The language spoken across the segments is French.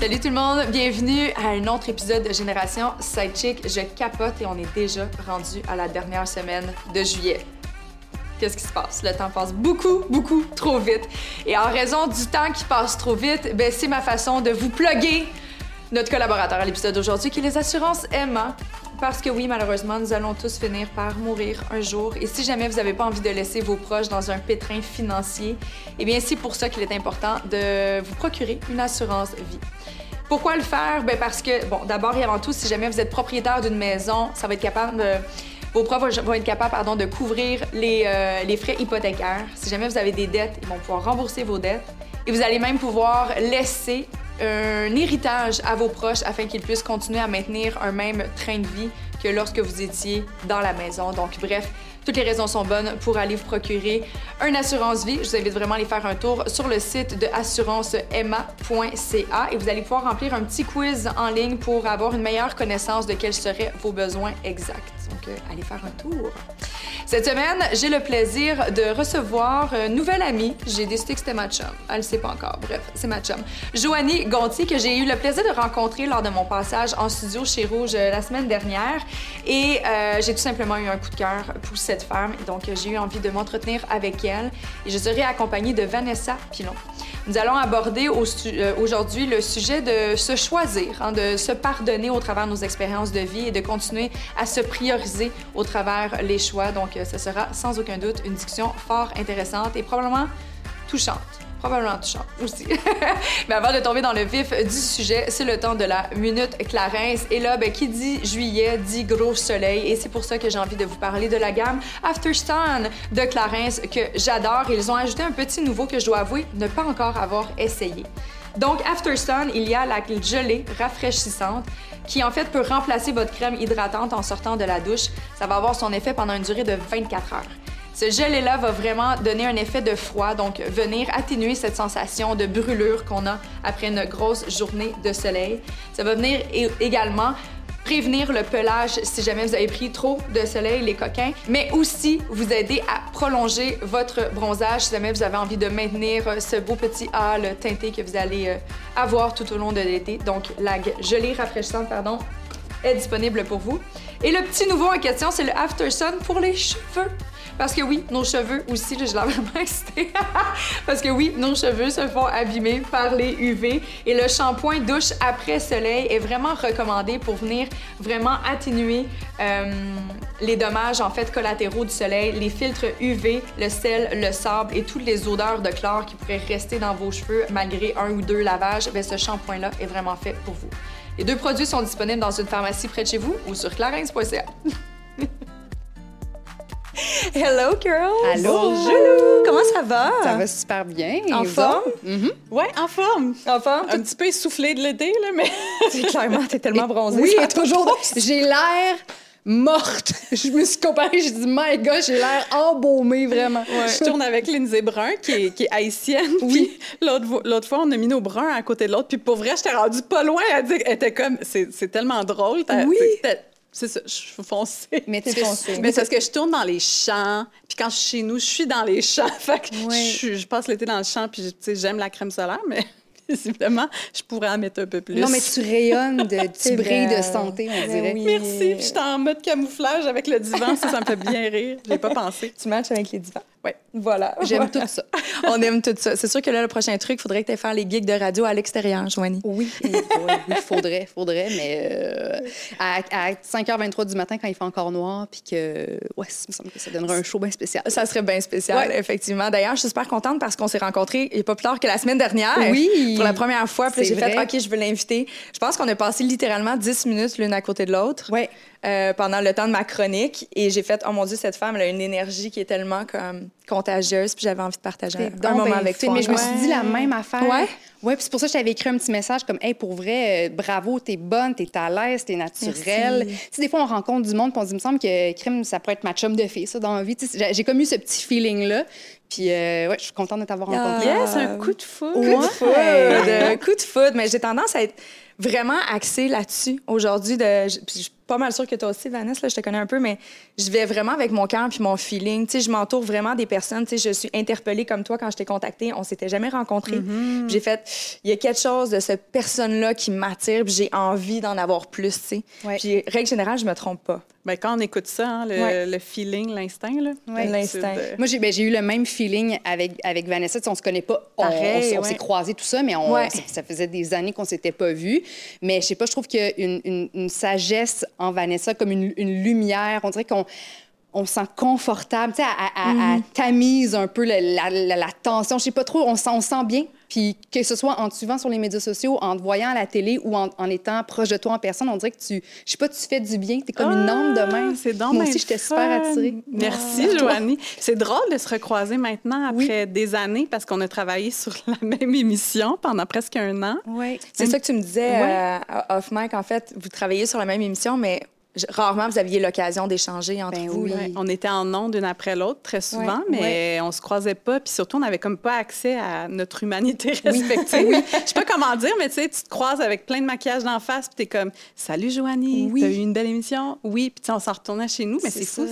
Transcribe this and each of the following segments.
Salut tout le monde, bienvenue à un autre épisode de Génération Sidechick. Je capote et on est déjà rendu à la dernière semaine de juillet. Qu'est-ce qui se passe? Le temps passe beaucoup, beaucoup trop vite. Et en raison du temps qui passe trop vite, ben, c'est ma façon de vous plugger notre collaborateur à l'épisode d'aujourd'hui, qui est les assurances Emma. Parce que oui, malheureusement, nous allons tous finir par mourir un jour. Et si jamais vous n'avez pas envie de laisser vos proches dans un pétrin financier, eh bien, c'est pour ça qu'il est important de vous procurer une assurance vie. Pourquoi le faire? Ben parce que, bon, d'abord et avant tout, si jamais vous êtes propriétaire d'une maison, ça va être capable de vos profs vont être capables pardon, de couvrir les, euh, les, frais hypothécaires. Si jamais vous avez des dettes, ils vont pouvoir rembourser vos dettes. Et vous allez même pouvoir laisser un héritage à vos proches afin qu'ils puissent continuer à maintenir un même train de vie que lorsque vous étiez dans la maison. Donc, bref, toutes les raisons sont bonnes pour aller vous procurer une assurance vie. Je vous invite vraiment à aller faire un tour sur le site de assuranceemma.ca et vous allez pouvoir remplir un petit quiz en ligne pour avoir une meilleure connaissance de quels seraient vos besoins exacts. Donc, allez faire un tour. Cette semaine, j'ai le plaisir de recevoir une nouvelle amie. J'ai décidé que c'était ma chum. Elle ne sait pas encore. Bref, c'est ma chum. Joanie Gontier, que j'ai eu le plaisir de rencontrer lors de mon passage en studio chez Rouge euh, la semaine dernière. Et euh, j'ai tout simplement eu un coup de cœur pour cette femme. Donc, j'ai eu envie de m'entretenir avec elle. Et je serai accompagnée de Vanessa Pilon. Nous allons aborder euh, aujourd'hui le sujet de se choisir, hein, de se pardonner au travers de nos expériences de vie et de continuer à se prioriser au travers les choix. Donc, euh, ce sera sans aucun doute une discussion fort intéressante et probablement touchante probablement touchant aussi. Mais avant de tomber dans le vif du sujet, c'est le temps de la Minute Clarence. Et là, ben, qui dit juillet dit gros soleil. Et c'est pour ça que j'ai envie de vous parler de la gamme Afterstone de Clarence que j'adore. Ils ont ajouté un petit nouveau que je dois avouer ne pas encore avoir essayé. Donc, Afterstone, il y a la gelée rafraîchissante qui en fait peut remplacer votre crème hydratante en sortant de la douche. Ça va avoir son effet pendant une durée de 24 heures. Ce gelé-là va vraiment donner un effet de froid, donc venir atténuer cette sensation de brûlure qu'on a après une grosse journée de soleil. Ça va venir également prévenir le pelage si jamais vous avez pris trop de soleil, les coquins, mais aussi vous aider à prolonger votre bronzage si jamais vous avez envie de maintenir ce beau petit hâle teinté que vous allez euh, avoir tout au long de l'été. Donc la gelée rafraîchissante, pardon, est disponible pour vous. Et le petit nouveau en question, c'est le After Sun pour les cheveux. Parce que oui, nos cheveux aussi, je l'ai vraiment excité. Parce que oui, nos cheveux se font abîmer par les UV et le shampoing douche après soleil est vraiment recommandé pour venir vraiment atténuer euh, les dommages en fait collatéraux du soleil, les filtres UV, le sel, le sable et toutes les odeurs de chlore qui pourraient rester dans vos cheveux malgré un ou deux lavages. Bien, ce shampoing-là est vraiment fait pour vous. Les deux produits sont disponibles dans une pharmacie près de chez vous ou sur clarins.ca. Hello, girls! Allô! Bonjour! Comment ça va? Ça va super bien. En forme? Mm Ouais, en forme. En forme? Un petit peu essoufflé de l'été, là, mais. Clairement, t'es tellement bronzée. Oui, toujours. J'ai l'air morte. Je me suis comparée, j'ai dit, my God, j'ai l'air embaumée, vraiment. Je tourne avec Lindsay Brun, qui est, qui est haïtienne. Oui. L'autre fois, on a mis nos bruns à côté de l'autre, puis pour vrai, j'étais rendue pas loin. Elle, était comme, c'est tellement drôle. Oui. C'est ça, je suis foncée. Mais foncée. Mais c'est parce que je tourne dans les champs. Puis quand je suis chez nous, je suis dans les champs. Fait que je, je, passe l'été dans le champ, puis j'aime la crème solaire, mais visiblement, je pourrais en mettre un peu plus. Non, mais tu rayonnes de, tu brilles de santé, on dirait. Oui. Merci. Puis je suis en mode camouflage avec le divan, ça, ça me fait bien rire. Je pas pensé. Tu matches avec les divans. Oui. Voilà. J'aime tout ça. On aime tout ça. C'est sûr que là, le prochain truc, il faudrait que tu faire les gigs de radio à l'extérieur, Joanie. Oui, oui, faudrait, faudrait, mais euh, à, 5h23 du matin, quand il fait encore noir, puis que, ouais, ça me semble que ça donnerait un show bien spécial. Ça serait bien spécial, effectivement. D'ailleurs, je suis super contente parce qu'on s'est rencontrés il n'y a pas plus tard que la semaine dernière. Oui. Pour la première fois. Puis j'ai fait, OK, je veux l'inviter. Je pense qu'on a passé littéralement 10 minutes l'une à côté de l'autre. Oui. Euh, pendant le temps de ma chronique. Et j'ai fait, oh mon Dieu, cette femme, elle a une énergie qui est tellement comme contagieuse, puis j'avais envie de partager un, moment avec toi. Mais je me suis dit la même affaire. Ouais. Oui, puis c'est pour ça que je t'avais écrit un petit message comme Hey, pour vrai, euh, bravo, t'es bonne, t'es à l'aise, t'es naturelle. Tu sais, des fois, on rencontre du monde, puis on dit, il me semble que crime, ça pourrait être ma chum de fille, ça, dans la vie. J'ai comme eu ce petit feeling-là. Puis, euh, ouais, je suis contente de t'avoir rencontré. Ah. Yes, un coup de foudre. Coup de foudre. coup de foudre. Mais j'ai tendance à être vraiment axée là-dessus aujourd'hui. De, puis je suis pas mal sûre que toi aussi, Vanessa, là, je te connais un peu, mais je vais vraiment avec mon cœur puis mon feeling. Tu sais, je m'entoure vraiment des personnes. Tu sais, je suis interpellée comme toi quand je t'ai contactée. On s'était jamais rencontrés. Mm-hmm. J'ai fait, il y a quelque chose de cette personne-là qui m'attire puis j'ai envie d'en avoir plus, tu sais. Puis, règle générale, je me trompe pas. Bien, quand on écoute ça, hein, le, feeling, l'instinct, là. L'instinct. Moi, ben, j'ai eu le même feeling avec, avec Vanessa. on se connaît pas. on, s'est croisés, tout ça, mais on, ça faisait des années qu'on s'était pas vus. Mais je sais pas, je trouve qu'il y a une, une, sagesse en Vanessa, comme une, une lumière. On dirait qu'on on se sent confortable, tu sais, à, mm. tamise un peu la, la, tension. Je sais pas trop, on, on sent bien. Puis que ce soit en te suivant sur les médias sociaux, en te voyant à la télé ou en, étant proche de toi en personne, on dirait que tu, je sais pas, tu fais du bien. Tu es comme une âme de main. C'est Moi aussi, j'étais super attirée. Merci, Joanie. C'est drôle de se recroiser maintenant après des années parce qu'on a travaillé sur la même émission pendant presque un an. Oui. C'est ça que tu me disais euh, off mic. En fait, vous travaillez sur la même émission, mais rarement vous aviez l'occasion d'échanger entre ben vous. Oui. On était en ondes d'une après l'autre très souvent, mais on se croisait pas. Puis surtout, on n'avait comme pas accès à notre humanité respective. Je sais pas comment dire, mais tu sais, tu te croises avec plein de maquillage d'en face, puis tu es comme Salut Joanie, t'as eu une belle émission? Oui, puis on s'en retournait chez nous, mais c'est fou.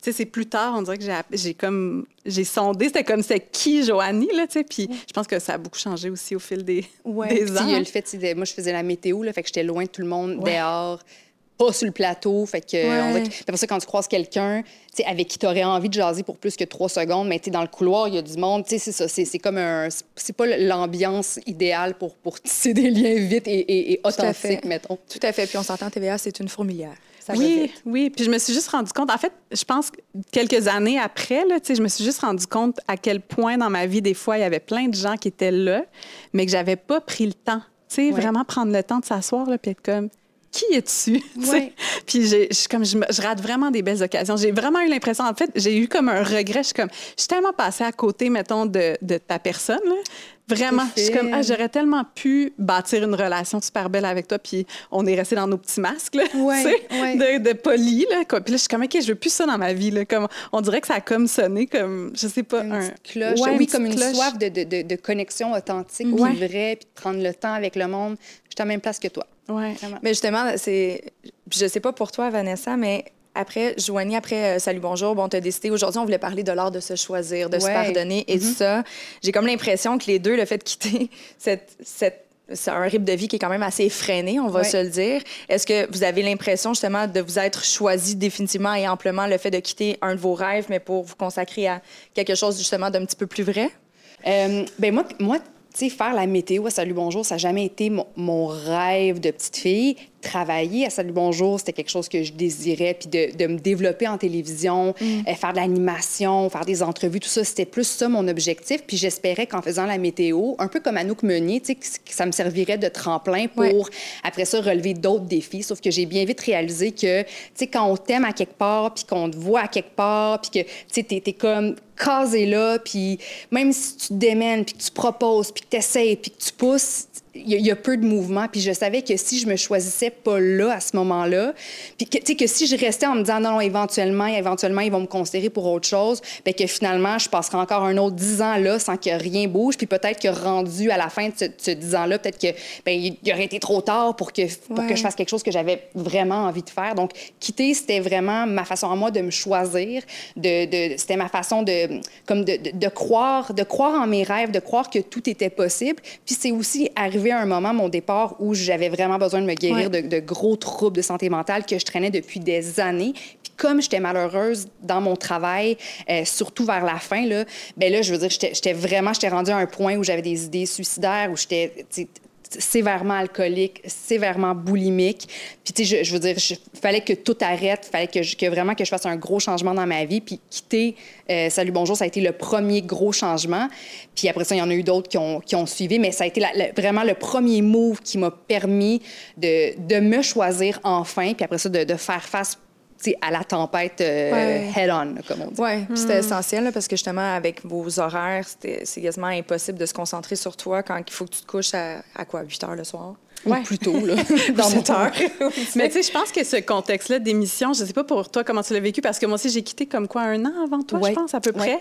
C'est plus tard, on dirait que j'ai comme j'ai sondé, c'était comme c'est qui Joanie, là, tu sais. Puis je pense que ça a beaucoup changé aussi au fil des, des ans. Il y a le fait, moi, je faisais la météo, là, fait que j'étais loin de tout le monde, dehors pas sur le plateau. Fait que, c'est pour ça quand tu croises quelqu'un avec qui tu aurais envie de jaser pour plus que trois secondes, mais tu dans le couloir, il y a du monde. C'est ça. C'est comme un. C'est pas l'ambiance idéale pour, pour tisser des liens vite et, et, authentiques, mettons. Tout à fait. Puis on s'entend, TVA, c'est une fourmilière. oui, oui. Puis je me suis juste rendu compte, en fait, je pense que quelques années après, là, je me suis juste rendu compte à quel point dans ma vie, des fois, il y avait plein de gens qui étaient là, mais que j'avais pas pris le temps. Tu sais, vraiment prendre le temps de s'asseoir, puis être comme, qui es-tu? Puis j'ai, comme je, rate vraiment des belles occasions. J'ai vraiment eu l'impression, en fait, j'ai eu comme un regret. Je suis comme, je suis tellement passée à côté, mettons, de, de ta personne. Vraiment. Je suis comme, ah, j'aurais tellement pu bâtir une relation super belle avec toi, puis on est resté dans nos petits masques, là, de, de poli, là. Quoi. Puis là, je suis comme, OK, je veux plus ça dans ma vie, là. Comme, on dirait que ça a comme sonné comme, je sais pas, un... cloche. oui, comme une soif de, de, de, connexion authentique, qui vraie, puis de prendre le temps avec le monde. Je suis à la même place que toi. Oui. Mais justement, c'est. Je sais pas pour toi, Vanessa, mais après, Joanie, après euh, Salut Bonjour, bon, tu as décidé, aujourd'hui, on voulait parler de l'art de se choisir, de se pardonner et tout mm-hmm. ça. J'ai comme l'impression que les deux, le fait de quitter cette, cette c'est un rythme de vie qui est quand même assez effréné, on va se le dire. Est-ce que vous avez l'impression justement de vous être choisi définitivement et amplement le fait de quitter un de vos rêves, mais pour vous consacrer à quelque chose justement d'un petit peu plus vrai? Euh, ben moi, moi sais, faire la météo Salut Bonjour, ça n'a jamais été mon, rêve de petite fille travailler à Salut Bonjour, c'était quelque chose que je désirais, puis de, de me développer en télévision, mm. euh, faire de l'animation, faire des entrevues, tout ça, c'était plus ça mon objectif. Puis j'espérais qu'en faisant la météo, un peu comme Anouk Meunier, tu sais, que, ça me servirait de tremplin pour, après ça, relever d'autres défis. Sauf que j'ai bien vite réalisé que, tu sais, quand on t'aime à quelque part, puis qu'on te voit à quelque part, puis que, tu sais, t'es, es comme casé là, puis même si tu te démènes, puis que tu proposes, puis que tu essaies, puis que tu pousses, il y, a peu de mouvement. Puis je savais que si je me choisissais pas là, à ce moment-là, puis que, que si je restais en me disant non, non, éventuellement, éventuellement, ils vont me considérer pour autre chose, bien que finalement, je passerai encore un autre dix ans là sans que rien bouge. Puis peut-être que rendu à la fin de ce, dix ans-là, peut-être que ben, il aurait été trop tard pour que, pour que je fasse quelque chose que j'avais vraiment envie de faire. Donc, quitter, c'était vraiment ma façon à moi de me choisir. De, de c'était ma façon de, comme de, de, croire, de croire en mes rêves, de croire que tout était possible. Puis c'est aussi arrivé à un moment, mon départ, où j'avais vraiment besoin de me guérir de, gros troubles de santé mentale que je traînais depuis des années. Puis comme j'étais malheureuse dans mon travail, euh, surtout vers la fin, là, ben là, je veux dire, j'étais vraiment, j'étais rendue à un point où j'avais des idées suicidaires, où j'étais sévèrement alcoolique, sévèrement boulimique. Puis, tu sais, je, veux dire, il fallait que tout arrête, fallait que, que, vraiment que je fasse un gros changement dans ma vie. Puis, quitter euh, Salut Bonjour, ça a été le premier gros changement. Puis après ça, il y en a eu d'autres qui ont, qui ont, suivi, mais ça a été vraiment le premier move qui m'a permis de, de, me choisir enfin. Puis après ça, de, de faire face à la tempête euh, head-on, comme on dit. Oui, c'était hmm. essentiel parce que justement, avec vos horaires, c'est quasiment impossible de se concentrer sur toi quand il faut que tu te couches à, quoi, 8 heures le soir? Ouais. Ou plus tôt, là, dans mon heure. Mais tu sais, je pense que ce contexte-là d'émission, je sais pas pour toi comment tu l'as vécu, parce que moi aussi, j'ai quitté comme quoi un an avant toi, je pense, à peu près.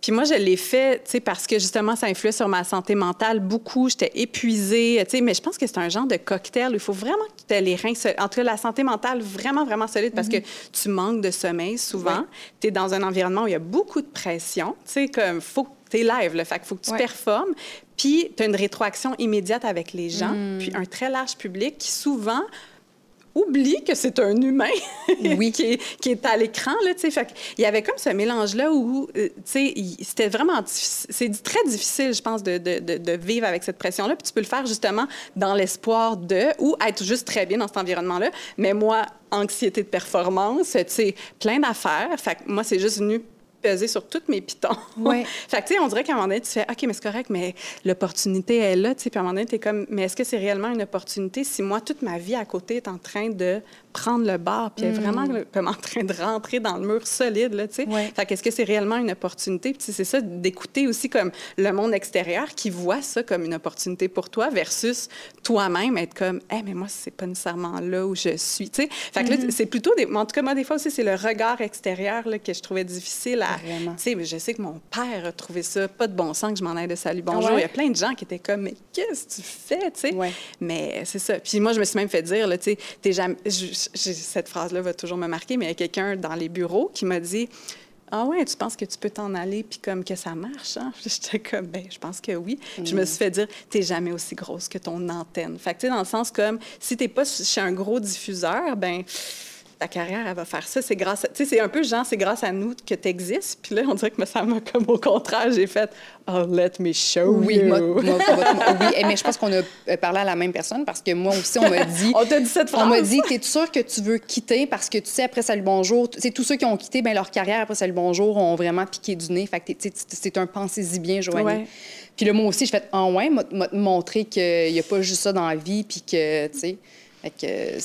Puis moi, je l'ai fait, tu sais, parce que justement, ça influait sur ma santé mentale beaucoup. J'étais épuisée, tu sais, mais je pense que c'est un genre de cocktail. Il faut vraiment que tu aies les reins, en tout cas, la santé mentale vraiment, vraiment solide parce que mhm. tu manques de sommeil souvent. Tu es dans un environnement où il y a beaucoup de pression, tu sais, comme, faut que tu es live, le fait qu'il faut que tu performes. Puis, tu as une rétroaction immédiate avec les gens, mm. puis un très large public qui souvent oublie que c'est un humain oui. qui, est, qui, est, à l'écran. Là, fait il y avait comme ce mélange-là où euh, c'était vraiment c'est très difficile, je pense, de, de, de, vivre avec cette pression-là. Puis tu peux le faire justement dans l'espoir de, ou être juste très bien dans cet environnement-là. Mais moi, anxiété de performance, tu sais, plein d'affaires. Fait moi, c'est juste venu peser sur toutes mes pitons. Ouais. fait que, tu sais, on dirait qu'à un moment donné, tu fais, OK, mais c'est correct, mais l'opportunité est là, tu sais. Puis à un moment donné, tu es comme, mais est-ce que c'est réellement une opportunité si moi, toute ma vie à côté est en train de prendre le bar, puis est vraiment mm. comme en train de rentrer dans le mur solide, là, tu sais. Fait qu'est-ce que c'est réellement une opportunité? Puis c'est ça, d'écouter aussi comme le monde extérieur qui voit ça comme une opportunité pour toi versus toi-même être comme, eh, mais moi, c'est pas nécessairement là où je suis, tu sais. Fait que là, mm-hmm. c'est plutôt des... En tout cas, moi, des fois aussi, c'est le regard extérieur là, que je trouvais difficile à... Tu sais, je sais que mon père a trouvé ça pas de bon sens que je m'en aille de salut, bonjour. Il y a plein de gens qui étaient comme, mais qu'est-ce que tu fais, tu sais? Mais c'est ça. Puis moi, je me suis même fait dire, là, tu sais, t'es jamais cette phrase-là va toujours me marquer, mais il y a quelqu'un dans les bureaux qui m'a dit ah ouais, tu penses que tu peux t'en aller puis comme que ça marche? Hein? J'étais comme, ben, je pense que oui. Je me mm. suis fait dire, t'es jamais aussi grosse que ton antenne. Fait que, tu sais, dans le sens comme, si t'es pas chez un gros diffuseur, ben ta carrière, elle va faire ça. C'est grâce Tu sais, c'est un peu genre, c'est grâce à nous que tu existes. Puis là, on dirait que ça m'a comme au contraire, j'ai fait Oh, let me show oui, you. Moi, oui, eh, mais je pense qu'on a euh, parlé à la même personne parce que moi aussi, on m'a dit. on t'a dit cette phrase. On m'a dit T'es sûr que tu veux quitter parce que tu sais, après Salut Bonjour, c'est tous ceux qui ont quitté, ben, leur carrière après Salut Bonjour ont vraiment piqué du nez. Fait que c'est un pensez-y bien, Joanie. Puis là, moi aussi, je fais Ah, oh, ouais, m'a montré qu'il n'y a pas juste ça dans la vie, puis que, tu sais. Que,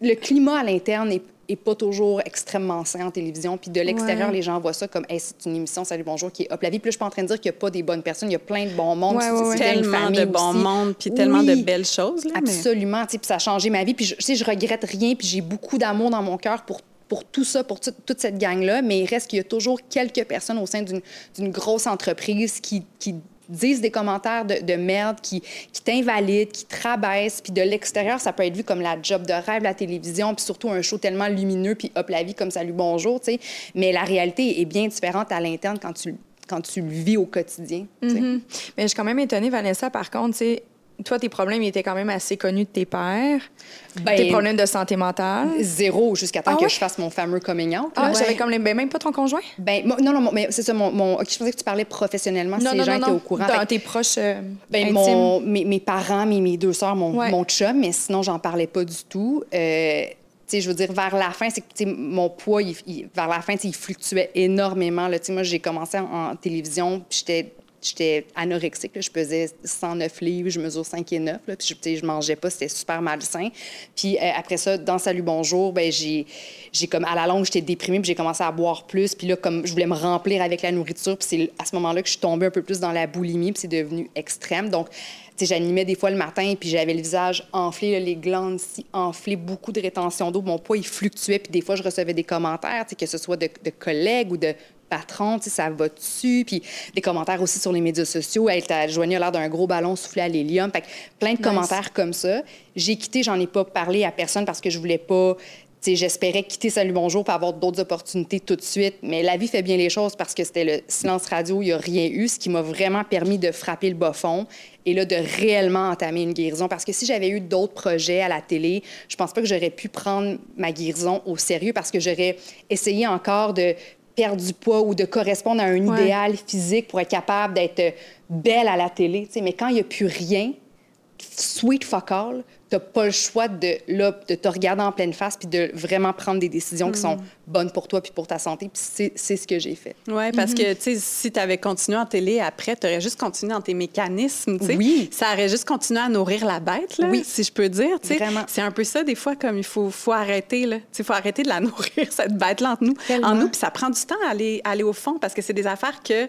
le climat à l'interne est, pas toujours extrêmement sain en télévision. Puis de l'extérieur, les gens voient ça comme c'est une émission Salut Bonjour qui est hop la vie. Puis là, je suis pas en train de dire qu'il n'y a pas des bonnes personnes. Il y a plein de bons mondes. Ouais, tellement de bons mondes, puis tellement de belles choses. Là, absolument. Puis ça a changé ma vie. Puis je, je regrette rien. Puis j'ai beaucoup d'amour dans mon cœur pour pour tout ça, pour toute cette gang-là, mais il reste qu'il y a toujours quelques personnes au sein d'une grosse entreprise qui, qui disent des commentaires de, merde, qui, qui t'invalident, qui te rabaissent. Puis de l'extérieur, ça peut être vu comme la job de rêve, la télévision, puis surtout un show tellement lumineux, puis hop, la vie comme salut, bonjour, tu sais. Mais la réalité est bien différente à l'interne quand tu quand tu le vis au quotidien. Mm-hmm. Mais je suis quand même étonnée, Vanessa, par contre, tu sais, toi, tes problèmes étaient quand même assez connus de tes pères. Ben, tes problèmes de santé mentale. Zéro, jusqu'à temps ah que je fasse mon fameux coming out. Ah, j'avais comme les... ben, même pas ton conjoint? Ben, non, non, mais c'est ça, mon, mon... je pensais que tu parlais professionnellement, si les gens étaient au courant. Dans tes proches euh, ben, mon, mes, mes, parents, mes, mes deux sœurs, mon, mon chum, mais sinon, j'en parlais pas du tout. Euh, je veux dire, vers la fin, c'est que mon poids, vers la fin, il fluctuait énormément. Là. Moi, j'ai commencé en, en télévision, j'étais j'étais anorexique. Je pesais 109 livres, je mesure 5 et 9. Là, puis je, je mangeais pas, c'était super malsain. Puis euh, après ça, dans Salut Bonjour, ben j'ai comme à la longue, j'étais déprimée, puis j'ai commencé à boire plus. Puis là, comme je voulais me remplir avec la nourriture, puis c'est à ce moment-là que je suis tombée un peu plus dans la boulimie, puis c'est devenu extrême. Donc, j'animais des fois le matin, puis j'avais le visage enflé, les glandes si enflées, beaucoup de rétention d'eau. Mon poids, il fluctuait, puis des fois, je recevais des commentaires, que ce soit de, de collègues ou de patron, tu sais, ça va dessus. Puis des commentaires aussi sur les médias sociaux. Elle t'a joigné l'air d'un gros ballon soufflé à l'hélium. Fait plein de commentaires comme ça. J'ai quitté, j'en ai pas parlé à personne parce que je voulais pas. J'espérais quitter Salut Bonjour pour avoir d'autres opportunités tout de suite. Mais la vie fait bien les choses parce que c'était le silence radio, il n'y a rien eu, ce qui m'a vraiment permis de frapper le bas fond et là, de réellement entamer une guérison. Parce que si j'avais eu d'autres projets à la télé, je pense pas que j'aurais pu prendre ma guérison au sérieux parce que j'aurais essayé encore de perdre du poids ou de correspondre à un idéal physique pour être capable d'être belle à la télé. Mais quand il n'y a plus rien, sweet fuck all, t'as pas le choix de, là, de te regarder en pleine face puis de vraiment prendre des décisions qui sont mm. bonnes pour toi puis pour ta santé. Puis c'est ce que j'ai fait. Oui, parce que, tu sais, si tu avais continué en télé après, tu aurais juste continué dans tes mécanismes, tu sais. Oui. Ça aurait juste continué à nourrir la bête, là, oui. si je peux dire, tu sais. C'est un peu ça, des fois, comme il faut, faut arrêter, là. Tu faut arrêter de la nourrir, cette bête-là, entre nous. En nous, puis ça prend du temps à aller, aller au fond parce que c'est des affaires que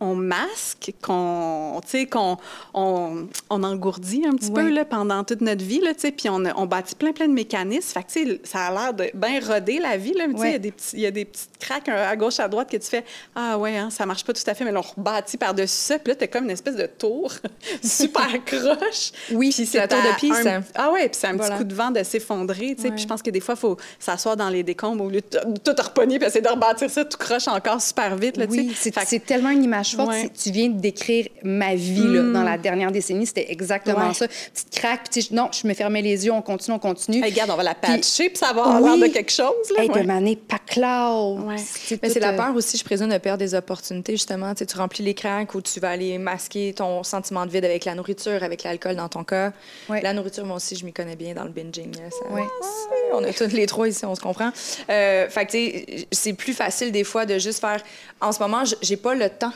on masque, qu'on, qu'on on, on, engourdit un petit peu là, pendant toute notre vie, là, puis on, on bâtit plein, plein de mécanismes. Fait que, ça a l'air de bien roder la vie. Il y, a des y a des petites craques à gauche, à droite que tu fais « Ah ouais, hein, ça marche pas tout à fait, mais là, on rebâtit par-dessus ça. » Puis là, t'es comme une espèce de tour super croche. Oui, c'est la tour de piste. Ah ouais, puis c'est un petit coup de vent de s'effondrer. Puis je pense que des fois, il faut s'asseoir dans les décombres au lieu de tout repogner puis essayer de rebâtir ça tout croche encore super vite. Là, oui, c'est tellement une image tu viens de décrire ma vie là, dans la mm. dernière décennie. C'était exactement ça. Petite craque, puis non, je me fermais les yeux, on continue, on continue. regarde, on va la patcher, puis ça va avoir l'air de quelque chose. Là, hey, ouais. de pas clair. Mais c'est la euh, peur aussi, je présume, de perdre des opportunités, justement. Tu, sais, tu remplis les craques ou tu vas aller masquer ton sentiment de vide avec la nourriture, avec l'alcool dans ton cas. La nourriture, moi aussi, je m'y connais bien dans le binging. Ça, on a tous les trois ici, on se comprend. Euh, fait que, tu sais, c'est plus facile des fois de juste faire. En ce moment, j'ai pas le temps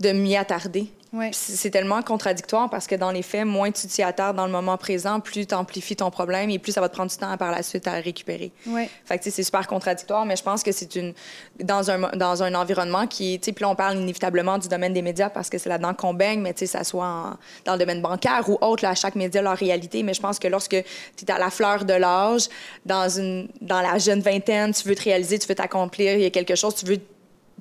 de m'y attarder. C'est tellement contradictoire parce que dans les faits, moins tu t'y attardes dans le moment présent, plus tu amplifies ton problème et plus ça va te prendre du temps par la suite à récupérer. Ouais. Fait que c'est super contradictoire, mais je pense que c'est une dans un dans un environnement qui, tu sais, puis là on parle inévitablement du domaine des médias parce que c'est là-dedans qu'on baigne, mais tu sais ça soit dans le domaine bancaire ou autre, là, chaque média leur réalité. Mais je pense que lorsque tu es à la fleur de l'âge, dans une dans la jeune vingtaine, tu veux te réaliser, tu veux t'accomplir, il y a quelque chose, tu veux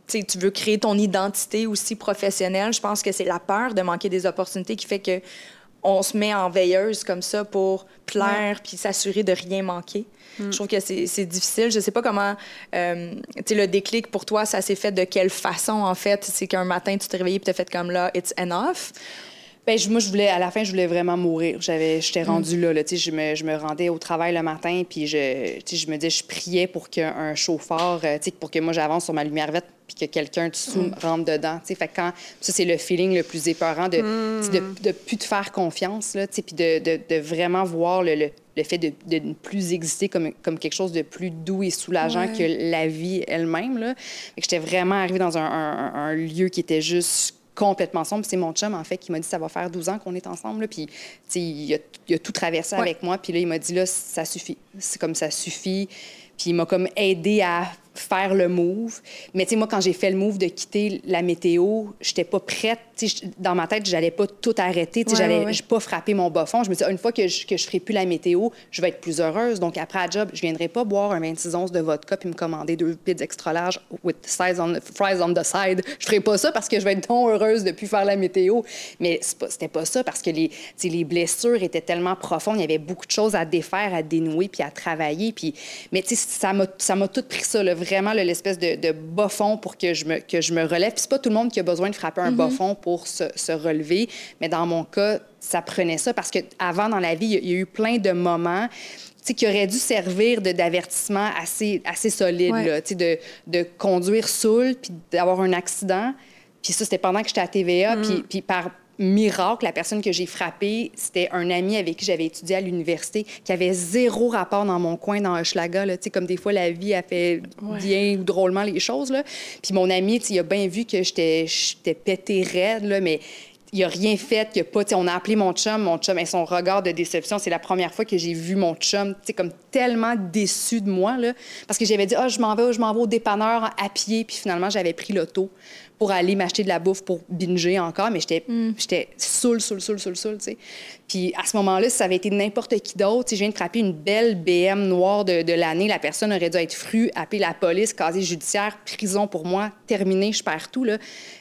tu veux créer ton identité aussi professionnelle. Je pense que c'est la peur de manquer des opportunités qui fait que on se met en veilleuse comme ça pour plaire puis s'assurer de rien manquer. Mm. Je trouve que c'est difficile. Je sais pas comment, euh, tu le déclic pour toi, ça s'est fait de quelle façon, en fait? C'est qu'un matin, tu t'es réveillé et tu as fait comme là, it's enough. Ben, moi, je voulais, à la fin, je voulais vraiment mourir. J'avais, j'étais mm. rendue là, là je, me, je me rendais au travail le matin, puis je, je me disais, je priais pour qu'un chauffeur, euh, pour que moi, j'avance sur ma lumière verte, puis que quelqu'un dessous mm. rentre dedans. Fait quand, ça, c'est le feeling le plus épeurant de ne mm. de, plus te faire confiance, là, puis de, de, vraiment voir le, le, fait de, ne plus exister comme, comme quelque chose de plus doux et soulageant que la vie elle-même. J'étais vraiment arrivée dans un, un lieu qui était juste complètement sombre. C'est mon chum, en fait, qui m'a dit ça va faire 12 ans qu'on est ensemble. Puis, il a, il a, tout traversé avec moi. Puis là, il m'a dit là, ça suffit. C'est comme ça suffit. Puis il m'a comme aidé à faire le move. Mais tu sais, moi, quand j'ai fait le move de quitter la météo, j'étais pas prête. dans ma tête, j'allais pas tout arrêter. Tu sais, j'allais pas frapper mon bas fond. Je me disais, une fois que je, que je ferai plus la météo, je vais être plus heureuse. Donc, après la job, je viendrai pas boire un 26 onces de vodka puis me commander deux pizzas extra larges with size on, fries on the side. Je ferai pas ça parce que je vais être donc heureuse de plus faire la météo. Mais c'était pas ça parce que les, les blessures étaient tellement profondes. Il y avait beaucoup de choses à défaire, à dénouer puis à travailler. Puis... Mais tu sais, ça m'a tout pris ça, là, vraiment l'espèce de, de bas fond pour que je me, que je me relève. Puis c'est pas tout le monde qui a besoin de frapper un bas mhm. fond pour se, se, relever, mais dans mon cas, ça prenait ça parce que avant dans la vie, il y, a eu plein de moments qui auraient dû servir d'avertissement assez, assez solide, là, de, de conduire saoul, puis d'avoir un accident. Puis ça, c'était pendant que j'étais à TVA, puis, mhm. puis par, miracle, la personne que j'ai frappée, c'était un ami avec qui j'avais étudié à l'université, qui avait zéro rapport dans mon coin dans Hochelaga. Là, comme des fois, la vie a fait bien ou drôlement les choses. Là. Puis mon ami, il a bien vu que j'étais pété raide, là, mais il a rien fait, il a pas, on a appelé mon chum, mon chum, et son regard de déception, c'est la première fois que j'ai vu mon chum, tu comme tellement déçu de moi, là, parce que j'avais dit, ah, je m'en vais, je m'en vais au dépanneur à pied, puis finalement, j'avais pris l'auto pour aller m'acheter de la bouffe pour binger encore, mais j'étais mm. j'étais saoul, saoul, saoul, saoul, saoul, tu sais. Puis à ce moment-là, si ça avait été n'importe qui d'autre, je viens de frapper une belle BM noire de, de l'année, la personne aurait dû être frue, appeler la police, casier judiciaire, prison pour moi, terminé, je perds tout, là.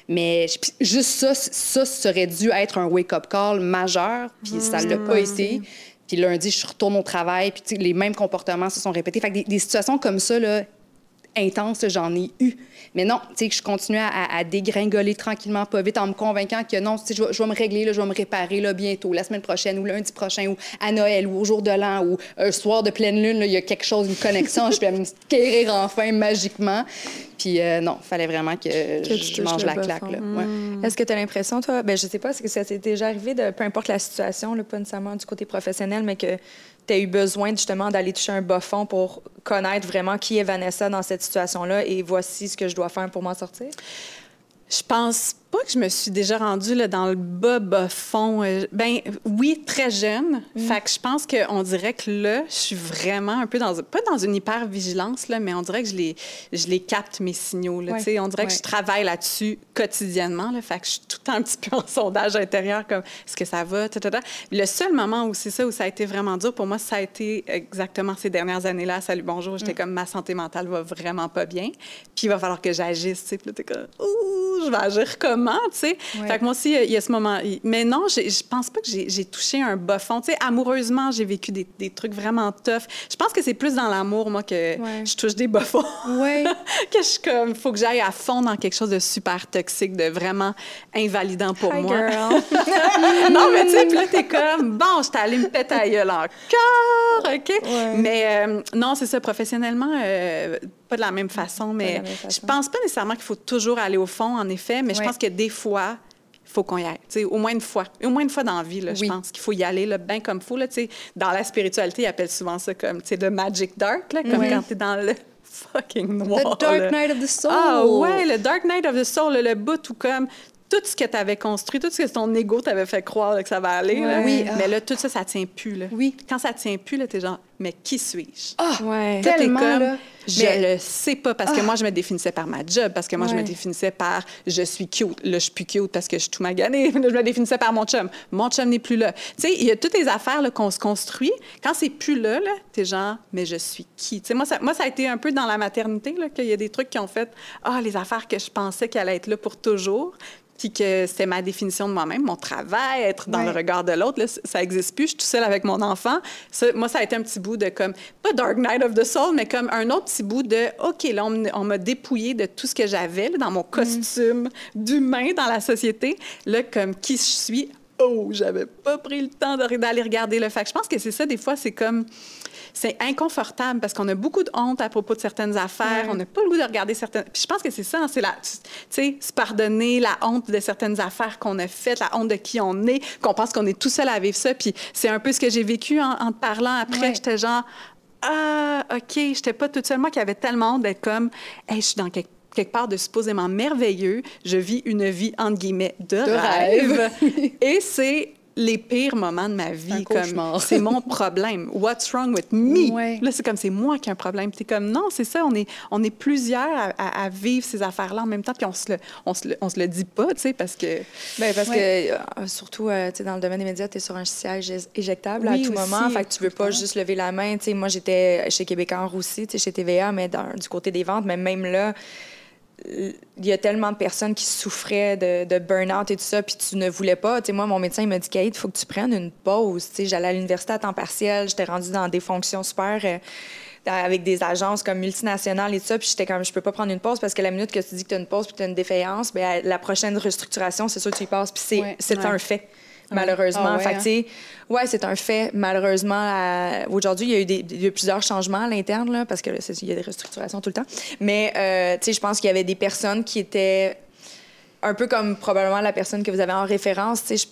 Mais juste ça, ça, aurait dû être un wake-up call majeur, puis ça ne l'a pas été. Puis lundi, je retourne au travail, puis les mêmes comportements se sont répétés. Fait que des, des situations comme ça, là, intenses, j'en ai eu. Mais non, tu sais, que je continuais à, dégringoler tranquillement, pas vite, en me convainquant que non, tu sais, je, vais me régler, là, je vais me réparer là, bientôt, la semaine prochaine ou lundi prochain ou à Noël ou au jour de l'an ou un soir de pleine lune, il y a quelque chose, une connexion, je vais me guérir enfin magiquement. Puis euh, non, il fallait vraiment que, je mange la claque. Mm. Est-ce que tu as l'impression, toi, ben, je sais pas, est-ce que ça t'est déjà arrivé, de, peu importe la situation, là, pas nécessairement du côté professionnel, mais que tu as eu besoin justement d'aller toucher un bas fond pour connaître vraiment qui est Vanessa dans cette situation-là et voici ce que je dois faire pour m'en sortir? Je pense pas que je me suis déjà rendue là, dans le bas, bas fond. Euh, ben oui, très jeune. Mm. Fait que je pense qu'on dirait que là, je suis vraiment un peu dans, pas dans une hyper-vigilance, là, mais on dirait que je les, je les capte, mes signaux. Là, On dirait que je travaille là-dessus quotidiennement. Là, fait que je suis tout le temps un petit peu en sondage intérieur, comme est-ce que ça va, Le seul moment où c'est ça, où ça a été vraiment dur, pour moi, ça a été exactement ces dernières années-là. Salut, bonjour. J'étais mm. comme, ma santé mentale va vraiment pas bien. Puis il va falloir que j'agisse. Puis là, t'es comme, ouh, je vais agir comme tu sais. Fait que moi aussi, il y a ce moment. Mais non, je pense pas que j'ai touché un bas fond. Tu sais, amoureusement, j'ai vécu des, des, trucs vraiment tough. Je pense que c'est plus dans l'amour, moi, que je touche des bas fonds. Oui. que je comme, faut que j'aille à fond dans quelque chose de super toxique, de vraiment invalidant pour moi. non, mais tu sais, là, t'es comme, bon, je t'allais me péter à gueule encore, OK? Mais euh, non, c'est ça, professionnellement, euh, pas de la même façon, mais je pense pas nécessairement qu'il faut toujours aller au fond, en effet, mais je pense que des fois, il faut qu'on y aille. au moins une fois. Au moins une fois dans la vie, là, je pense qu'il faut y aller là, bien comme il faut. Là, dans la spiritualité, ils appellent souvent ça comme le magic dark, là, comme quand tu es dans le fucking noir. The dark night of the soul. Ah ouais, le dark night of the soul, le, bout où comme tout ce que tu avais construit, tout ce que ton ego t'avait fait croire que ça va aller. Oui. Mais là, tout ça, ça tient plus. Là. Oui. Quand ça tient plus, là, t'es genre, mais qui suis-je? Ah, ouais. Tellement, comme, je le sais pas parce que ah. moi, je me définissais par ma job, parce que moi, je me définissais par je suis cute. Là, je suis plus cute parce que je suis tout magané. je me définissais par mon chum. Mon chum n'est plus là. Tu sais, il y a toutes les affaires qu'on se construit. Quand c'est plus là, là t'es genre, mais je suis qui? Tu sais, moi ça, moi, ça a été un peu dans la maternité, qu'il y a des trucs qui ont fait, ah, les affaires que je pensais qu'elles allaient être là pour toujours puis que c'était ma définition de moi-même, mon travail, être dans le regard de l'autre. Ça n'existe plus. Je suis tout seule avec mon enfant. moi, ça a été un petit bout de comme, pas Dark Night of the Soul, mais comme un autre petit bout de, OK, là, on, m'a dépouillé de tout ce que j'avais dans mon costume d'humain dans la société. Là, comme qui je suis, oh, j'avais pas pris le temps d'aller regarder le fait. Je pense que c'est ça, des fois, c'est comme c'est inconfortable parce qu'on a beaucoup de honte à propos de certaines affaires. On n'a pas le goût de regarder certaines. Puis je pense que c'est ça, hein, c'est la, tu sais, se pardonner la honte de certaines affaires qu'on a faites, la honte de qui on est, qu'on pense qu'on est tout seul à vivre ça. Puis c'est un peu ce que j'ai vécu en, te parlant après. J'étais genre, ah, OK, j'étais pas toute seule. Moi qui avait tellement honte d'être comme, hey, je suis dans quelque quelque part de supposément merveilleux. Je vis une vie, entre guillemets, de, rêve. Et c'est les pires moments de ma vie. Comme, c'est mon problème. What's wrong with me? Là, c'est comme, c'est moi qui ai un problème. C'est comme, non, c'est ça, on est, on est plusieurs à, vivre ces affaires-là en même temps, puis on se le, on se le, on se le dit pas, tu sais, parce que... Bien, parce que, euh, surtout, euh, tu sais, dans le domaine des médias, tu es sur un siège éjectable à tout moment. Fait que tu veux pas juste lever la main. Tu sais, moi, j'étais chez Québécois aussi, tu sais, chez TVA, mais du côté des ventes, mais même là, il y a tellement de personnes qui souffraient de, de burn-out et tout ça, puis tu ne voulais pas. Tu sais, moi, mon médecin, il m'a dit, Kate, il faut que tu prennes une pause. Tu sais, j'allais à l'université à temps partiel, j'étais rendue dans des fonctions super... Euh, avec des agences comme multinationales et tout ça, puis j'étais comme, je peux pas prendre une pause parce que la minute que tu dis que tu as une pause puis que tu as une défaillance, bien, la prochaine restructuration, c'est sûr que tu y passes, puis c'est un fait malheureusement. Ah ouais, hein? ouais, c'est un fait. Malheureusement, aujourd'hui, il y a eu des, plusieurs changements à l'interne, là, parce qu'il y a des restructurations tout le temps. Mais, euh, tu sais, je pense qu'il y avait des personnes qui étaient un peu comme probablement la personne que vous avez en référence. Tu sais,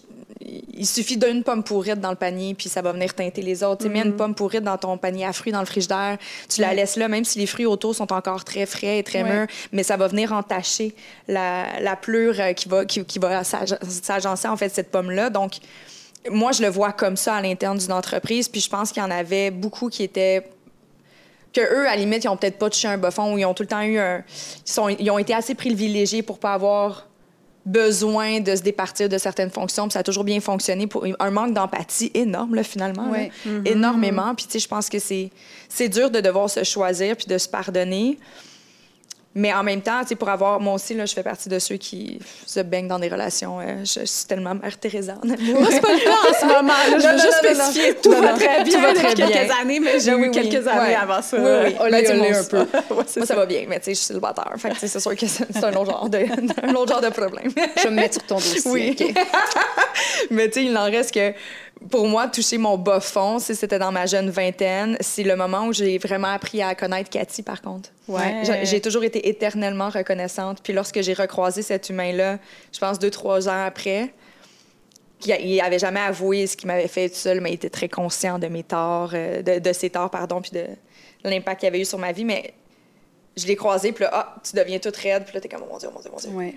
il suffit d'une pomme pourrite dans le panier, puis ça va venir teinter les autres. Tu mets une mm-hmm. pomme pourrite dans ton panier à fruits dans le frigidaire, tu la laisses là, même si les fruits autour sont encore très frais et très mûrs, mais ça va venir entacher la, la pleure euh, qui va, qui, qui va s'agencer, en fait, cette pomme-là. Donc, moi, je le vois comme ça à l'interne d'une entreprise, puis je pense qu'il y en avait beaucoup qui étaient que eux, à la limite, ils ont peut-être pas touché un buffon ou ils ont tout le temps eu un... Ils, sont... ils ont été assez privilégiés pour pas avoir besoin de se départir de certaines fonctions, puis ça a toujours bien fonctionné pour un manque d'empathie énorme là, finalement, mm-hmm. énormément. Puis tu sais, je pense que c'est c'est dur de devoir se choisir puis de se pardonner. Mais en même temps, pour avoir. Moi aussi, là, je fais partie de ceux qui se baignent dans des relations. Euh, je, suis tellement mère Teresa. Moi, c'est pas le cas en ce moment. Là, je veux juste spécifier. tout va très bien. Tout va très bien. quelques années, mais j'ai eu quelques années avant ça. Oui, oui. On l'a un peu. Moi, ça. va bien, mais tu sais, je suis célibataire. Fait c'est sûr que c'est un autre genre de, un autre genre de problème. je vais me mettre sur ton dossier. Oui. mais tu sais, il en reste que pour moi, toucher mon bas fond, si c'était dans ma jeune vingtaine, c'est le moment où j'ai vraiment appris à connaître Cathy, par contre. Ouais. J'ai toujours été éternellement reconnaissante. Puis lorsque j'ai recroisé cet humain-là, je pense deux, trois ans après, il n'avait jamais avoué ce qu'il m'avait fait tout seul, mais il était très conscient de mes torts, euh, de, ses torts, pardon, puis de, l'impact qu'il avait eu sur ma vie. Mais je l'ai croisé, puis là, ah, tu deviens toute raide, puis là, t'es comme, oh mon Dieu, oh mon Dieu, mon Dieu. Ouais.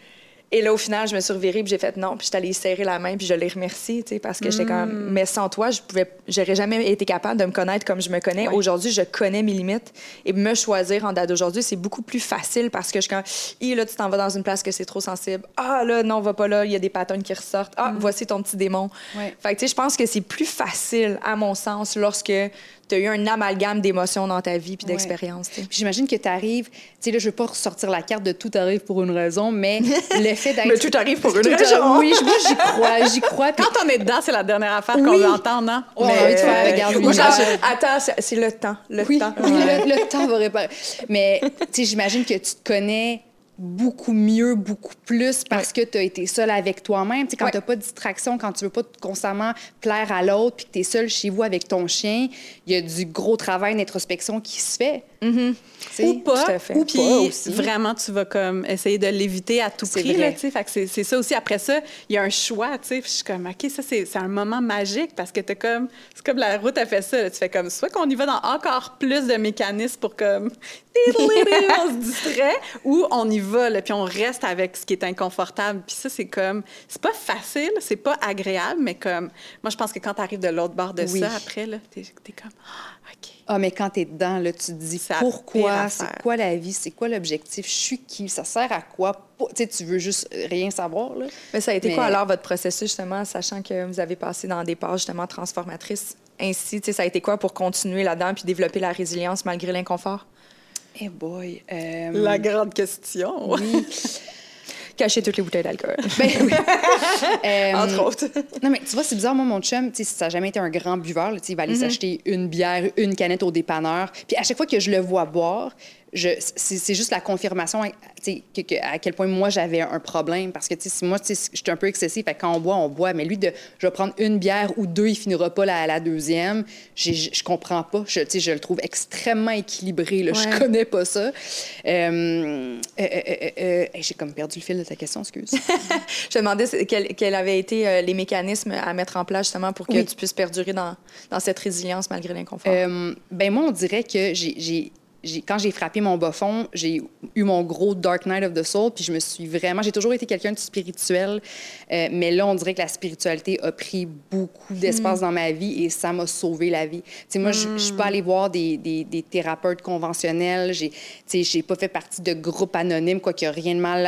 Et là, au final, je me suis revirée, puis j'ai fait non, puis j'étais allée serrer la main, puis je l'ai remercié, tu sais, parce que j'étais comme, mm. mais sans toi, je pouvais, j'aurais jamais été capable de me connaître comme je me connais. Aujourd'hui, je connais mes limites et me choisir en date d'aujourd'hui, c'est beaucoup plus facile parce que je quand, et là, tu t'en vas dans une place que c'est trop sensible. Ah, là, non, va pas là, il y a des patterns qui ressortent. Ah, mm. voici ton petit démon. Fait que, tu sais, je pense que c'est plus facile, à mon sens, lorsque tu as eu un amalgame d'émotions dans ta vie puis d'expériences. J'imagine que tu arrives, tu sais, là, je veux pas ressortir la carte de tout arrive pour une raison, mais l'effet d'être. mais tout arrive pour une raison. Oui, moi, j'y crois, j'y crois. Quand on est dedans, c'est la dernière affaire qu'on entend, non? Oui, mais, tu vois, regarde. Moi, Attends, c'est le temps. Le temps. Oui, le, le temps va réparer. Mais, tu sais, j'imagine que tu te connais beaucoup mieux, beaucoup plus parce que tu as été seule avec toi-même. Tu sais, quand tu n'as pas de distraction, quand tu veux pas constamment plaire à l'autre, puis que tu es seule chez vous avec ton chien, il y a du gros travail d'introspection qui se fait. Mm-hmm. Ou pas. Ou puis vraiment, tu vas comme essayer de l'éviter à tout prix. Là, fait c'est ça aussi. Après ça, il y a un choix. Je suis comme, OK, ça, c'est un moment magique parce que tu comme... C'est comme la route a fait ça. Tu fais comme, soit qu'on y va dans encore plus de mécanismes pour comme... on se distrait, ou on y va, là, puis on reste avec ce qui est inconfortable. Puis ça, c'est comme... C'est pas facile, c'est pas agréable, mais comme... Moi, je pense que quand tu arrives de l'autre bord de ça, après, là, t'es es comme... Ah, mais quand tu es dedans, là, tu te dis pourquoi, c'est quoi la vie, c'est quoi l'objectif, je suis qui, ça sert à quoi? Tu sais, tu veux juste rien savoir. Là. Mais ça a été quoi alors votre processus, justement, sachant que vous avez passé dans des pages justement transformatrices ainsi? Tu sais, ça a été quoi pour continuer là-dedans puis développer la résilience malgré l'inconfort? Eh boy! Euh, la grande question! Oui. cacher toutes les bouteilles d'alcool. Ben oui. euh, Entre autres. non, mais tu vois, c'est bizarre. Moi, mon chum, ça n'a jamais été un grand buveur. Là, il va aller mm-hmm. s'acheter une bière, une canette au dépanneur. Puis à chaque fois que je le vois boire, c'est juste la confirmation à quel point moi j'avais un problème. Parce que si moi je suis un peu excessif quand on boit on boit. Mais lui de je vais prendre une bière ou deux il finira pas la, la deuxième. Je comprends pas. Je, je le trouve extrêmement équilibré là, je connais pas ça. Euh, euh, euh, j'ai comme perdu le fil de ta question excuse. Je demandais quels avaient été les mécanismes à mettre en place justement pour que tu puisses perdurer dans, dans cette résilience malgré l'inconfort? Ben moi on dirait que j'ai quand j'ai frappé mon bas fond, j'ai eu mon gros Dark Night of the Soul, puis je me suis vraiment... J'ai toujours été quelqu'un de spirituel, euh, mais là, on dirait que la spiritualité a pris beaucoup d'espace mm. dans ma vie et ça m'a sauvé la vie. Tu sais, moi, je suis pas mm. allée voir des, des, des thérapeutes conventionnels, j'ai, tu sais, j'ai pas fait partie de groupes anonymes, quoi qu'il n'y a rien de mal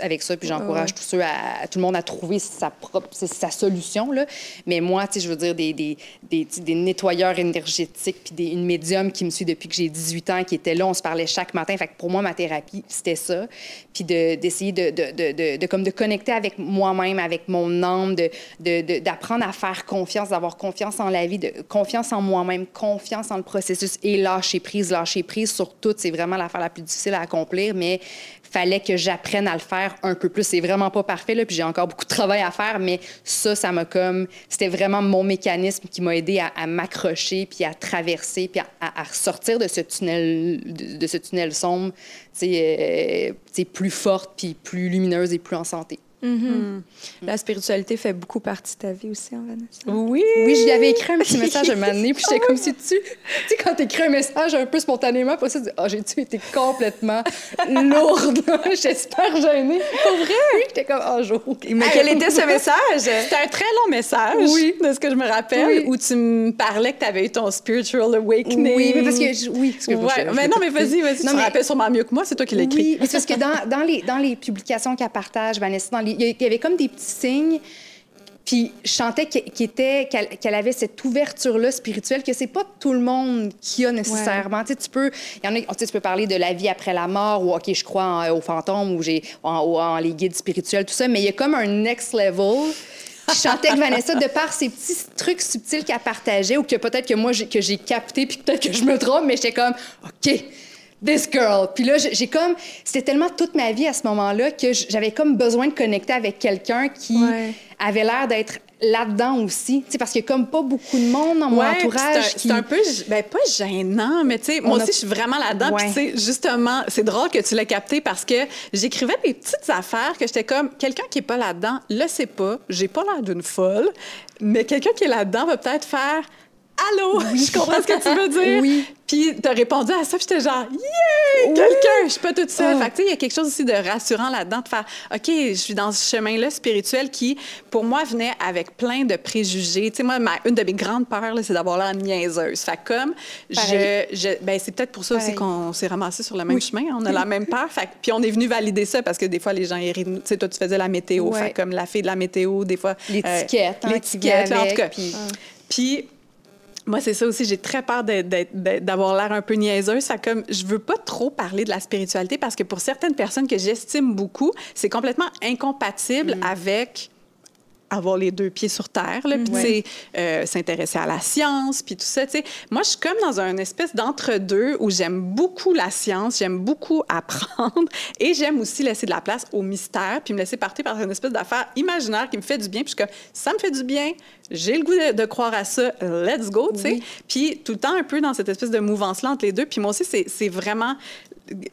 avec ça, puis j'encourage tous ceux à, tout le monde à trouver sa propre... sa solution, là. Mais moi, tu sais, je veux dire, des, des nettoyeurs énergétiques, puis une médium qui me suit depuis que j'ai 18 ans, qui était là, on se parlait chaque matin. Fait pour moi, ma thérapie, c'était ça. Puis d'essayer de, de, de, de, comme de connecter avec moi-même, avec mon âme, d'apprendre à faire confiance, d'avoir confiance en la vie, de, confiance en moi-même, confiance en le processus et lâcher prise. Lâcher prise sur tout, c'est vraiment l'affaire la plus difficile à accomplir, mais fallait que j'apprenne à le faire un peu plus. C'est vraiment pas parfait, là, puis j'ai encore beaucoup de travail à faire, mais ça, ça m'a comme... C'était vraiment mon mécanisme qui m'a aidé à, m'accrocher, puis à traverser, puis à, à, ressortir de ce tunnel, de, ce tunnel sombre, euh, plus forte, puis plus lumineuse et plus en santé. Mm-hmm. La spiritualité fait beaucoup partie de ta vie aussi, hein, Vanessa? Oui. Oui, je lui avais écrit un petit message à un moment donné, puis j'étais comme si tu. Tu sais, quand tu écris un message un peu spontanément, puis ça, tu dis, oh, j'ai-tu été complètement lourde? j'étais super gênée. Pour vrai? Oui, j'étais comme, oh, jour. Mais quel était ce message? C'était un très long message, oui. de ce que je me rappelle, où tu me parlais que tu avais eu ton spiritual awakening. Oui, mais parce que. Oui, parce que ouais, mais non, mais vas-y, vas-y. Tu me rappelles sûrement mieux que moi, c'est toi qui l'as écrit. Oui, mais c'est parce que dans, dans, les, dans les publications qu'elle partage, Vanessa, dans il y avait comme des petits signes. Puis je sentais qu'elle avait cette ouverture-là spirituelle que c'est pas tout le monde qui a nécessairement. Tu, sais, tu peux, y en a, tu, peux parler de la vie après la mort ou ok, je crois aux fantômes ou j'ai en, les guides spirituels, tout ça. Mais il y a comme un next level. Je sentais que Vanessa, de par ces petits trucs subtils qu'elle partageait ou que peut-être que moi que j'ai capté puis peut-être que je me trompe, mais j'étais comme ok this girl. Puis là, j'ai comme, c'était tellement toute ma vie à ce moment-là que j'avais comme besoin de connecter avec quelqu'un qui avait l'air d'être là-dedans aussi? sais, parce qu'il y a comme pas beaucoup de monde dans mon entourage. C'est un, peu, ben, pas gênant, mais tu sais, moi aussi, je suis vraiment là-dedans. Puis, justement, c'est drôle que tu l'aies capté parce que j'écrivais des petites affaires que j'étais comme, quelqu'un qui est pas là-dedans le sait pas, j'ai pas l'air d'une folle, mais quelqu'un qui est là-dedans va peut-être faire Allô, je comprends ce que tu veux dire. Oui. Puis tu as répondu à ça, puis j'étais genre Yeah! Quelqu'un, je suis pas toute seule. Oh. Fait que tu sais, il y a quelque chose aussi de rassurant là-dedans de faire OK, je suis dans ce chemin-là spirituel qui pour moi venait avec plein de préjugés. Tu sais moi une de mes grandes peurs c'est d'avoir l'air niaiseuse. Fait comme je, je ben c'est peut-être pour ça aussi qu'on s'est ramassé sur le même chemin, on a la même peur. Fait puis on est venu valider ça parce que des fois les gens tu sais toi tu faisais la météo, fait comme la fille de la météo, des fois l'étiquette, euh, l'étiquette en tout cas. puis moi, c'est ça aussi. J'ai très peur d'avoir l'air un peu niaiseuse. Ça comme, je veux pas trop parler de la spiritualité parce que pour certaines personnes que j'estime beaucoup, c'est complètement incompatible mm. avec avoir les deux pieds sur terre, là, puis euh, s'intéresser à la science, puis tout ça. sais. Moi, je suis comme dans un espèce d'entre-deux où j'aime beaucoup la science, j'aime beaucoup apprendre et j'aime aussi laisser de la place au mystère, puis me laisser partir par une espèce d'affaire imaginaire qui me fait du bien. Puis je suis comme, ça me fait du bien, j'ai le goût de, croire à ça, let's go, tu sais. Puis tout le temps un peu dans cette espèce de mouvance-là entre les deux. Puis moi aussi, c'est vraiment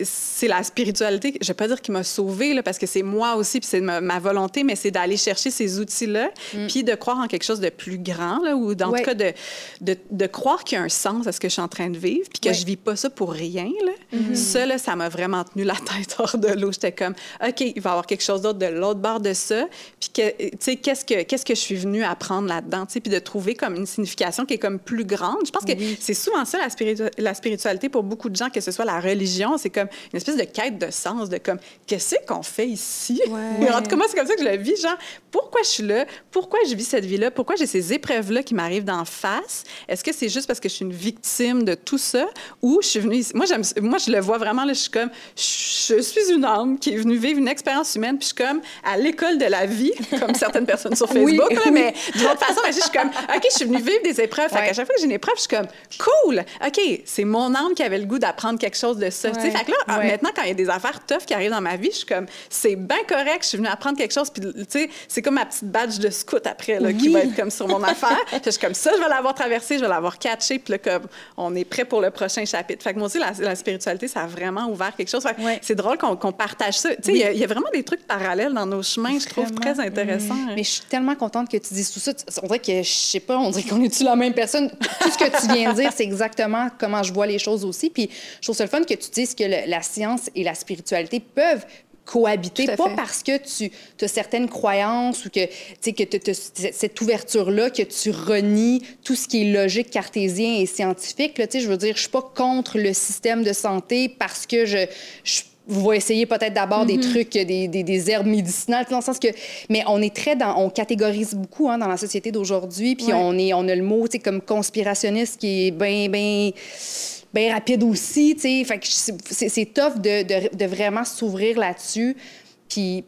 c'est la spiritualité, je vais pas dire qui m'a sauvée, là, parce que c'est moi aussi, puis c'est ma, volonté, mais c'est d'aller chercher ces outils-là, mm. puis de croire en quelque chose de plus grand, là, ou en tout cas de, de, de croire qu'il y a un sens à ce que je suis en train de vivre, puis que je vis pas ça pour rien. Là. Mm-hmm. Ça, là, ça m'a vraiment tenu la tête hors de l'eau. J'étais comme, OK, il va y avoir quelque chose d'autre de l'autre bord de ça, puis que, tu sais, qu'est-ce que, qu'est-ce que je suis venue apprendre là-dedans, tu sais, puis de trouver comme une signification qui est comme plus grande. Je pense que c'est souvent ça, la, la spiritualité, pour beaucoup de gens, que ce soit la religion, c'est comme une espèce de quête de sens, de comme, qu'est-ce qu'on fait ici? Ouais. En tout cas, moi, c'est comme ça que je le vis, genre, pourquoi je suis là? Pourquoi je vis cette vie-là? Pourquoi j'ai ces épreuves-là qui m'arrivent d'en face? Est-ce que c'est juste parce que je suis une victime de tout ça? Ou je suis venue ici? Moi, moi je le vois vraiment, là, je suis comme, je suis une âme qui est venue vivre une expérience humaine, puis je suis comme à l'école de la vie, comme certaines personnes sur Facebook, là, mais d'une autre façon, je suis comme, OK, je suis venue vivre des épreuves. Fait qu'à chaque fois que j'ai une épreuve, je suis comme, cool! OK, c'est mon âme qui avait le goût d'apprendre quelque chose de ça. Fait que là, ah, maintenant, quand il y a des affaires tough qui arrivent dans ma vie, je suis comme, c'est bien correct, je suis venue apprendre quelque chose. Puis, tu sais, c'est comme ma petite badge de scout après, là, qui va être comme sur mon affaire. je suis comme, ça, je vais l'avoir traversé, je vais l'avoir catché. Puis là, comme, on est prêt pour le prochain chapitre. Fait que moi aussi, la, spiritualité, ça a vraiment ouvert quelque chose. C'est drôle qu'on partage ça. Tu sais, il y, a vraiment des trucs parallèles dans nos chemins, je trouve très intéressant. Mais je suis tellement contente que tu dises tout ça. On dirait que, je sais pas, on dirait qu'on est-tu la même personne? Tout ce que tu viens de dire, c'est exactement comment je vois les choses aussi. Puis je trouve ça le fun que tu dises que la science et la spiritualité peuvent cohabiter, pas parce que tu as certaines croyances ou que tu as cette ouverture-là, que tu renies tout ce qui est logique, cartésien et scientifique. Là, je veux dire, je suis pas contre le système de santé parce que je, je vous essayer peut-être d'abord des mm-hmm. trucs, des, des, des, herbes médicinales, dans le sens que... Mais on est très dans... On catégorise beaucoup hein, dans la société d'aujourd'hui, puis on, est, on a le mot, tu sais, comme conspirationniste qui est bien, bien bien rapide aussi, tu sais. Fait que c'est tough de, de, de vraiment s'ouvrir là-dessus. Puis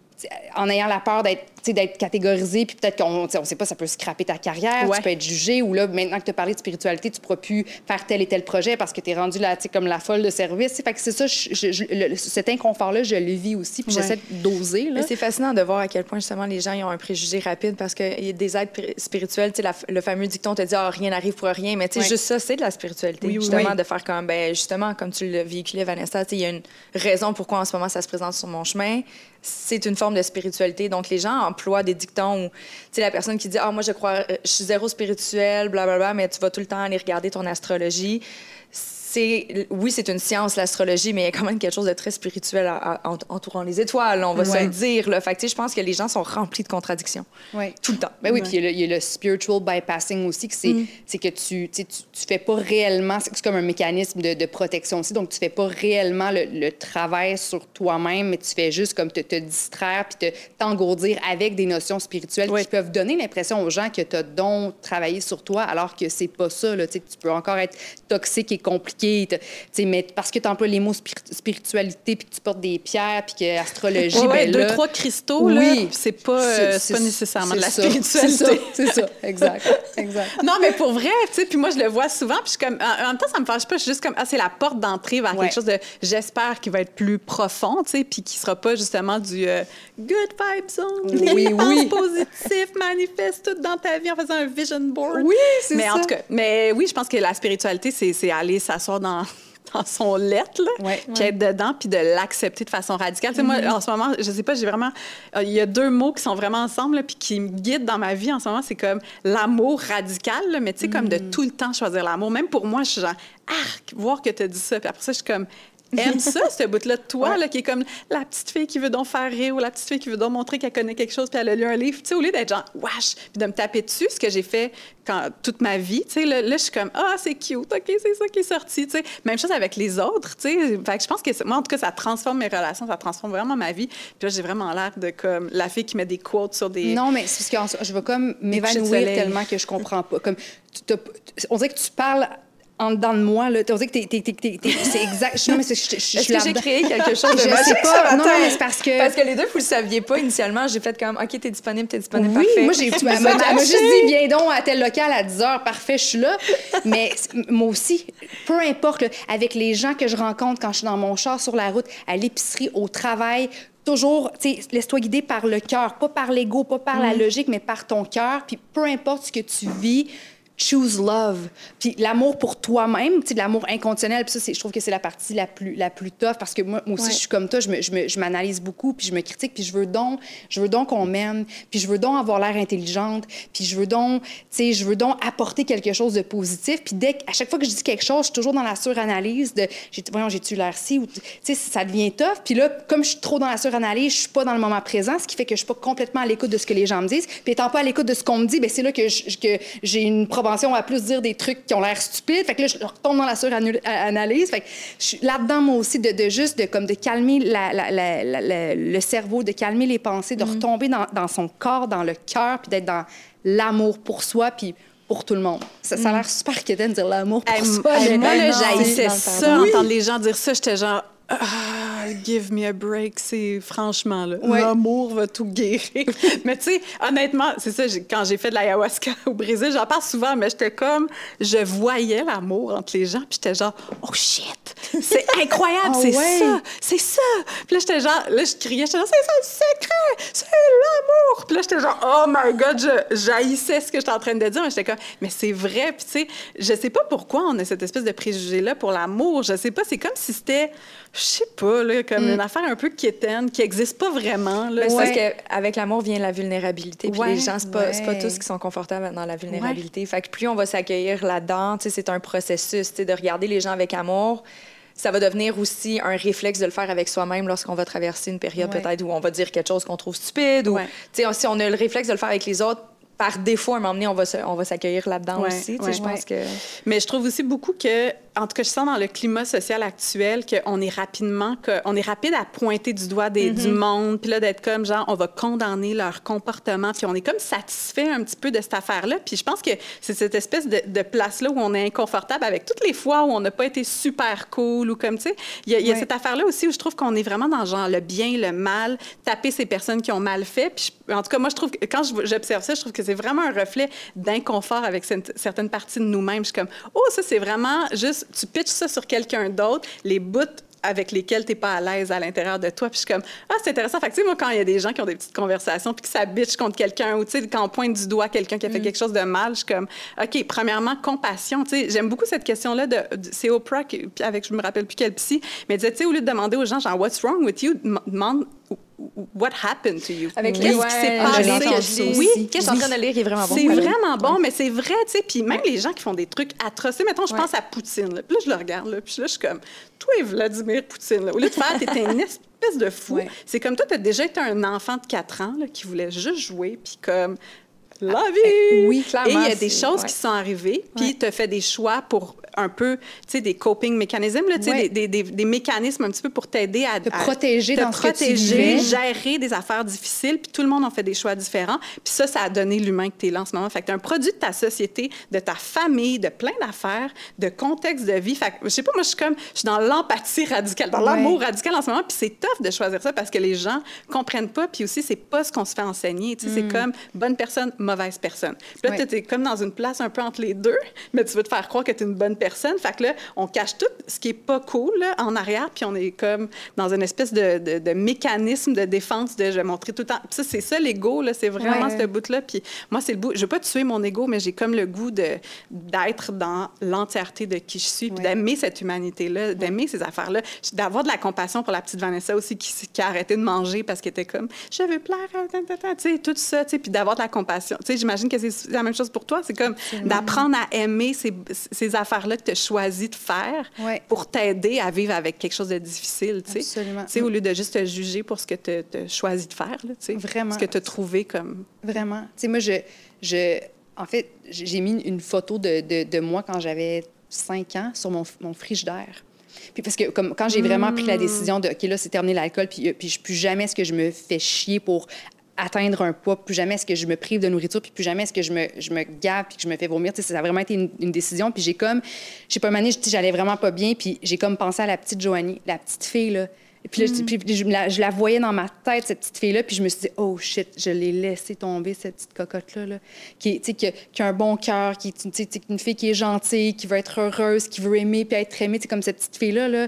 en ayant la peur d'être catégorisé, puis peut-être qu'on ne sait pas, ça peut scraper ta carrière, tu peux être jugé, ou là, maintenant que tu as parlé de spiritualité, tu ne pourras plus faire tel et tel projet parce que tu es rendu là, comme la folle de service. Fait que c'est ça, cet inconfort-là, je le vis aussi, puis j'essaie d'oser. C'est fascinant de voir à quel point, justement, les gens ils ont un préjugé rapide parce qu'il y a des aides spirituelles, tu sais, le fameux dicton te dit, ah, rien n'arrive pour rien, mais tu sais, juste ça, c'est de la spiritualité, justement, de faire comme, ben, justement, comme tu le véhiculais, Vanessa, il y a une raison pourquoi en ce moment ça se présente sur mon chemin. C'est une forme de spiritualité. Donc, les gens emploie des dictons où, tu sais, la personne qui dit, ah, moi, je crois, euh, je suis zéro spirituel, blablabla, bla, bla, mais tu vas tout le temps aller regarder ton astrologie oui, c'est une science, l'astrologie, mais il y a quand même quelque chose de très spirituel entourant les étoiles, on va se le dire. Là. Fait je pense que les gens sont remplis de contradictions. Tout le temps. Ben oui, puis il y, a le spiritual bypassing aussi, que c'est mm. que tu, tu, tu fais pas réellement, c'est comme un mécanisme de, protection aussi, donc tu fais pas réellement le, travail sur toi-même, mais tu fais juste comme te, te distraire puis t'engourdir avec des notions spirituelles qui peuvent donner l'impression aux gens que tu as donc travaillé sur toi, alors que c'est pas ça. Là, tu peux encore être toxique et compliqué compliqué. Mais parce que tu emploies les mots spiritualité, puis que tu portes des pierres, puis que astrologie, ouais, ben deux, trois cristaux, oui, c'est pas, euh, pas nécessairement de la spiritualité. C'est ça, exact, exact. non, mais pour vrai, tu sais, puis moi, je le vois souvent, puis comme, en, même temps, ça me fâche pas, je suis juste comme, ah, c'est la porte d'entrée vers quelque chose de, j'espère, qui va être plus profond, tu sais, puis qui sera pas justement du euh, good vibes zone, oui, oui. positif, manifeste tout dans ta vie en faisant un vision board. Oui, c'est ça. Mais en tout cas, mais oui, je pense que la spiritualité, c'est aller s'asseoir dans dans son lettre, là, puis être dedans, puis de l'accepter de façon radicale. Tu sais, moi, mm-hmm. en ce moment, je sais pas, j'ai vraiment... Euh, il y a deux mots qui sont vraiment ensemble, puis qui me guident dans ma vie en ce moment. C'est comme l'amour radical, mais tu sais, comme de mm. tout le temps choisir l'amour. Même pour moi, je suis genre, arc, voir que tu as dit ça. Puis après ça, je suis comme, aime ça, ce bout-là de toi, là, qui est comme la petite fille qui veut donc faire rire ou la petite fille qui veut donc montrer qu'elle connaît quelque chose puis elle a lu un livre. Tu sais, au lieu d'être genre, wesh, puis de me taper dessus, ce que j'ai fait quand, toute ma vie, tu sais, là, je suis comme, ah, c'est cute, OK, c'est ça qui est sorti, tu sais. Même chose avec les autres, tu sais. Fait que je pense que, moi, en tout cas, ça transforme mes relations, ça transforme vraiment ma vie. Puis là, j'ai vraiment l'air de comme la fille qui met des quotes sur des. Non, mais c'est parce que je vais comme m'évanouir tellement que je comprends pas. Comme, on dirait que tu parles en dedans de moi, là. Tu que t'es, c'est exact. Non, mais je, je, Est-ce que j'ai créé quelque chose de Je sais pas. Non, mais c'est parce que... Parce que les deux, vous le saviez pas initialement. J'ai fait comme, OK, t'es disponible, t'es disponible, oui, parfait. moi, j'ai... Elle m'a juste dit, viens donc à tel local à 10 heures, parfait, je suis là. Mais moi aussi, peu importe, avec les gens que je rencontre quand je suis dans mon char sur la route, à l'épicerie, au travail, toujours, tu sais, laisse-toi guider par le cœur, pas par l'ego, pas par la mm. logique, mais par ton cœur. Puis peu importe ce que tu vis, choose love. Puis l'amour pour toi-même, tu sais, l'amour inconditionnel, puis ça, je trouve que c'est la partie la plus, la plus tough parce que moi, moi aussi, je suis comme toi, je m'analyse beaucoup, puis je me critique, puis je veux donc, je veux donc qu'on m'aime, puis je veux donc avoir l'air intelligente, puis je veux donc, tu sais, je veux donc apporter quelque chose de positif. Puis dès à chaque fois que je dis quelque chose, je suis toujours dans la suranalyse de, voyons, j'ai-tu l'air si, ou, tu sais, ça devient tough. Puis là, comme je suis trop dans la suranalyse, je suis pas dans le moment présent, ce qui fait que je suis pas complètement à l'écoute de ce que les gens me disent. Puis étant pas à l'écoute de ce qu'on me dit, ben c'est là que j'ai une à plus dire des trucs qui ont l'air stupides. Fait que là, je retombe dans la suranalyse. Fait que je suis là-dedans, moi aussi, de, de, juste de, comme de calmer la, la, le cerveau, de calmer les pensées, de mm. retomber dans, dans, son corps, dans le cœur, puis d'être dans l'amour pour soi, puis pour tout le monde. Ça, ça a mm. l'air super quétaine de dire l'amour pour soi. moi, j'haïssais ça, entendre les gens dire ça. J'étais genre... Ah, give me a break, c'est franchement, là, l'amour va tout guérir. mais tu sais, honnêtement, c'est ça, quand j'ai fait de l'ayahuasca au Brésil, j'en parle souvent, mais j'étais comme, je voyais l'amour entre les gens, puis j'étais genre, oh shit, c'est incroyable, ah c'est ça, c'est ça. Puis là, j'étais genre, là, je criais, j'étais genre, c'est ça le secret, c'est l'amour. Puis là, j'étais genre, oh my God, je jaillissais ce que j'étais en train de dire, mais j'étais comme, mais c'est vrai. Puis tu sais, je sais pas pourquoi on a cette espèce de préjugé-là pour l'amour. Je sais pas, c'est comme si c'était je sais pas, là, comme mm. une affaire un peu quétaine, qui n'existe pas vraiment. Là. Ben, parce qu'avec l'amour vient la vulnérabilité. Puis les gens, c'est pas, pas tous qui sont confortables dans la vulnérabilité. Fait que plus on va s'accueillir là-dedans, c'est un processus de regarder les gens avec amour ça va devenir aussi un réflexe de le faire avec soi-même lorsqu'on va traverser une période peut-être où on va dire quelque chose qu'on trouve stupide ou si on a le réflexe de le faire avec les autres par défaut à un moment donné on va on va s'accueillir là-dedans aussi je pense que mais je trouve aussi beaucoup que en tout cas, je sens dans le climat social actuel qu'on est rapidement, qu'on est rapide à pointer du doigt des, du mm-hmm. monde, puis là, d'être comme genre, on va condamner leur comportement, puis on est comme satisfait un petit peu de cette affaire-là. Puis je pense que c'est cette espèce de, de place-là où on est inconfortable avec toutes les fois où on n'a pas été super cool ou comme, tu sais. Il y a, cette affaire-là aussi où je trouve qu'on est vraiment dans genre le bien, le mal, taper ces personnes qui ont mal fait. Puis en tout cas, moi, je trouve que quand j'observe ça, je trouve que c'est vraiment un reflet d'inconfort avec certaines parties de nous-mêmes. Je suis comme, oh, ça, c'est vraiment juste tu pitches ça sur quelqu'un d'autre, les bouts avec lesquels tu n'es pas à l'aise à l'intérieur de toi. Puis je suis comme, ah, c'est intéressant. Fait que, tu sais, moi, quand il y a des gens qui ont des petites conversations, puis qui s'habitchent contre quelqu'un, ou, tu sais, quand on pointe du doigt quelqu'un qui a fait mm. quelque chose de mal, je suis comme, OK, premièrement, compassion. Tu sais, j'aime beaucoup cette question-là de, c'est Oprah, qui, avec, je me rappelle plus quelle psy, mais disait, tu sais, au lieu de demander aux gens, genre, what's wrong with you, demande What happened to you? Avec les ouais, s'est passé? Oui, qu'est-ce en train de lire qui est vraiment bon. C'est vraiment bon, mais c'est vrai, tu sais. Puis même les gens qui font des trucs atroces. Mettons, je pense à Poutine. Là. Puis là, je le regarde, là, puis là, je suis comme, toi, Vladimir Poutine, là, au lieu de faire, t'es une espèce de fou. C'est comme toi, t'as déjà été un enfant de 4 ans là, qui voulait juste jouer, puis comme la vie! oui, clairement. Et il y a des choses qui sont arrivées, puis tu as fait des choix pour un peu, des coping mécanismes, tu sais, des, des, des, mécanismes un petit peu pour t'aider à... Te protéger te dans protéger, ce que tu gérer des affaires difficiles, puis tout le monde a fait des choix différents. Puis ça, ça a donné l'humain que tu es là en ce moment. Fait que tu un produit de ta société, de ta famille, de plein d'affaires, de contexte de vie. Fait que, je sais pas, moi, je suis comme, je suis dans l'empathie radicale, dans l'amour radical en ce moment, puis c'est tough de choisir ça parce que les gens comprennent pas, puis aussi, c'est pas ce qu'on se fait enseigner. Sais, c'est mm. comme bonne personne, mauvaise personne. Puis là, tu es comme dans une place un peu entre les deux, mais tu veux te faire croire que tu es une bonne personne fait que là, on cache tout ce qui est pas cool en arrière, puis on est comme dans une espèce de, mécanisme de défense de je vais montrer tout le temps. ça, c'est ça l'ego, là, c'est vraiment ce bout-là. Puis moi, c'est le bout. Je veux pas tuer mon ego, mais j'ai comme le goût de d'être dans l'entièreté de qui je suis, puis d'aimer cette humanité-là, d'aimer ces affaires-là, d'avoir de la compassion pour la petite Vanessa aussi qui, qui a arrêté de manger parce qu'elle était comme je veux plaire, tu sais, tout ça, tu sais, puis d'avoir de la compassion. Tu sais, j'imagine que c'est la même chose pour toi. C'est comme d'apprendre à aimer ces, ces affaires-là que tu choisi de faire pour t'aider à vivre avec quelque chose de difficile, tu sais. Absolument. Tu sais, au lieu de juste te juger pour ce que tu as choisi de faire, tu sais. Vraiment. Ce que tu as trouvé comme... Vraiment. Tu sais, moi, je, je... En fait, j'ai mis une photo de, de, de moi quand j'avais 5 ans sur mon, mon frigidaire. Puis parce que comme, quand j'ai vraiment pris la hmm. décision de, OK, là, c'est terminé l'alcool, puis, puis plus jamais est-ce que je me fais chier pour atteindre un poids, plus jamais est-ce que je me prive de nourriture, puis plus jamais est-ce que je me, je me gave, puis que je me fais vomir. ça a vraiment été une, décision. Puis j'ai comme, je sais pas, une j'allais vraiment pas bien, puis j'ai comme pensé à la petite Joanie, la petite fille, là. Et puis, là, mm. je, la, voyais dans ma tête, cette petite fille-là, puis je me suis dit, oh shit, je l'ai laissé tomber, cette petite cocotte-là, là, qui, qui, qui, a un bon cœur, qui est une fille qui est gentille, qui veut être heureuse, qui veut aimer, puis être aimée, comme cette petite fille-là, là,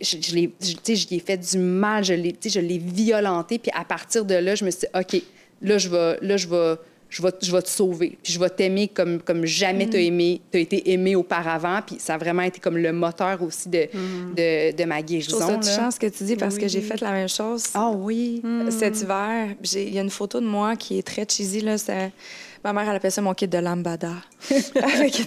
je, je l'ai, je, ai fait du mal, je l'ai, je l'ai violenté. Puis à partir de là, je me suis dit, OK, là, je vais, là, je vais, je vais, je vais te sauver. Puis je vais t'aimer comme, comme jamais tu t'as mm. aimé, t'as été aimé auparavant. Puis ça a vraiment été comme le moteur aussi de, mm. de, de, ma guérison. Je trouve ça ce que tu dis parce que j'ai fait la même chose. Ah oui. Mm. Cet hiver, il y a une photo de moi qui est très cheesy là. Ma mère, elle appelle ça mon kit de lambada. avec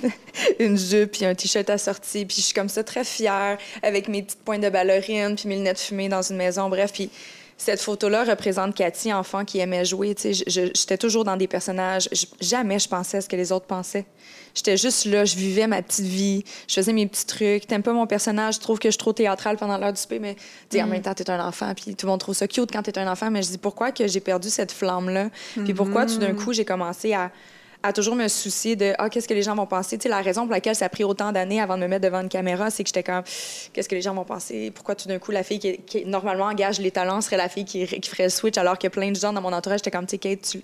une jupe puis un t-shirt assorti. Puis je suis comme ça, très fière, avec mes petites pointes de ballerine puis mes lunettes fumées dans une maison. Bref, puis cette photo-là représente Cathy, enfant qui aimait jouer. J'étais toujours dans des personnages. jamais je pensais à ce que les autres pensaient. J'étais juste là, je vivais ma petite vie, je faisais mes petits trucs. T'aimes pas mon personnage, je trouve que je suis trop théâtrale pendant l'heure du souper, mais en mm. même temps, t'es un enfant, puis tout le monde trouve ça cute quand t'es un enfant. Mais je dis pourquoi que j'ai perdu cette flamme-là, puis pourquoi tout d'un mm. coup j'ai commencé à à toujours me soucier de ah, qu'est-ce que les gens vont penser? Tu sais, la raison pour laquelle ça a pris autant d'années avant de me mettre devant une caméra, c'est que j'étais comme qu'est-ce que les gens vont penser? Pourquoi tout d'un coup, la fille qui, normalement engage les talents serait la fille qui, ferait le switch, alors que plein de gens dans mon entourage, j'étais comme, tu sais, Kate,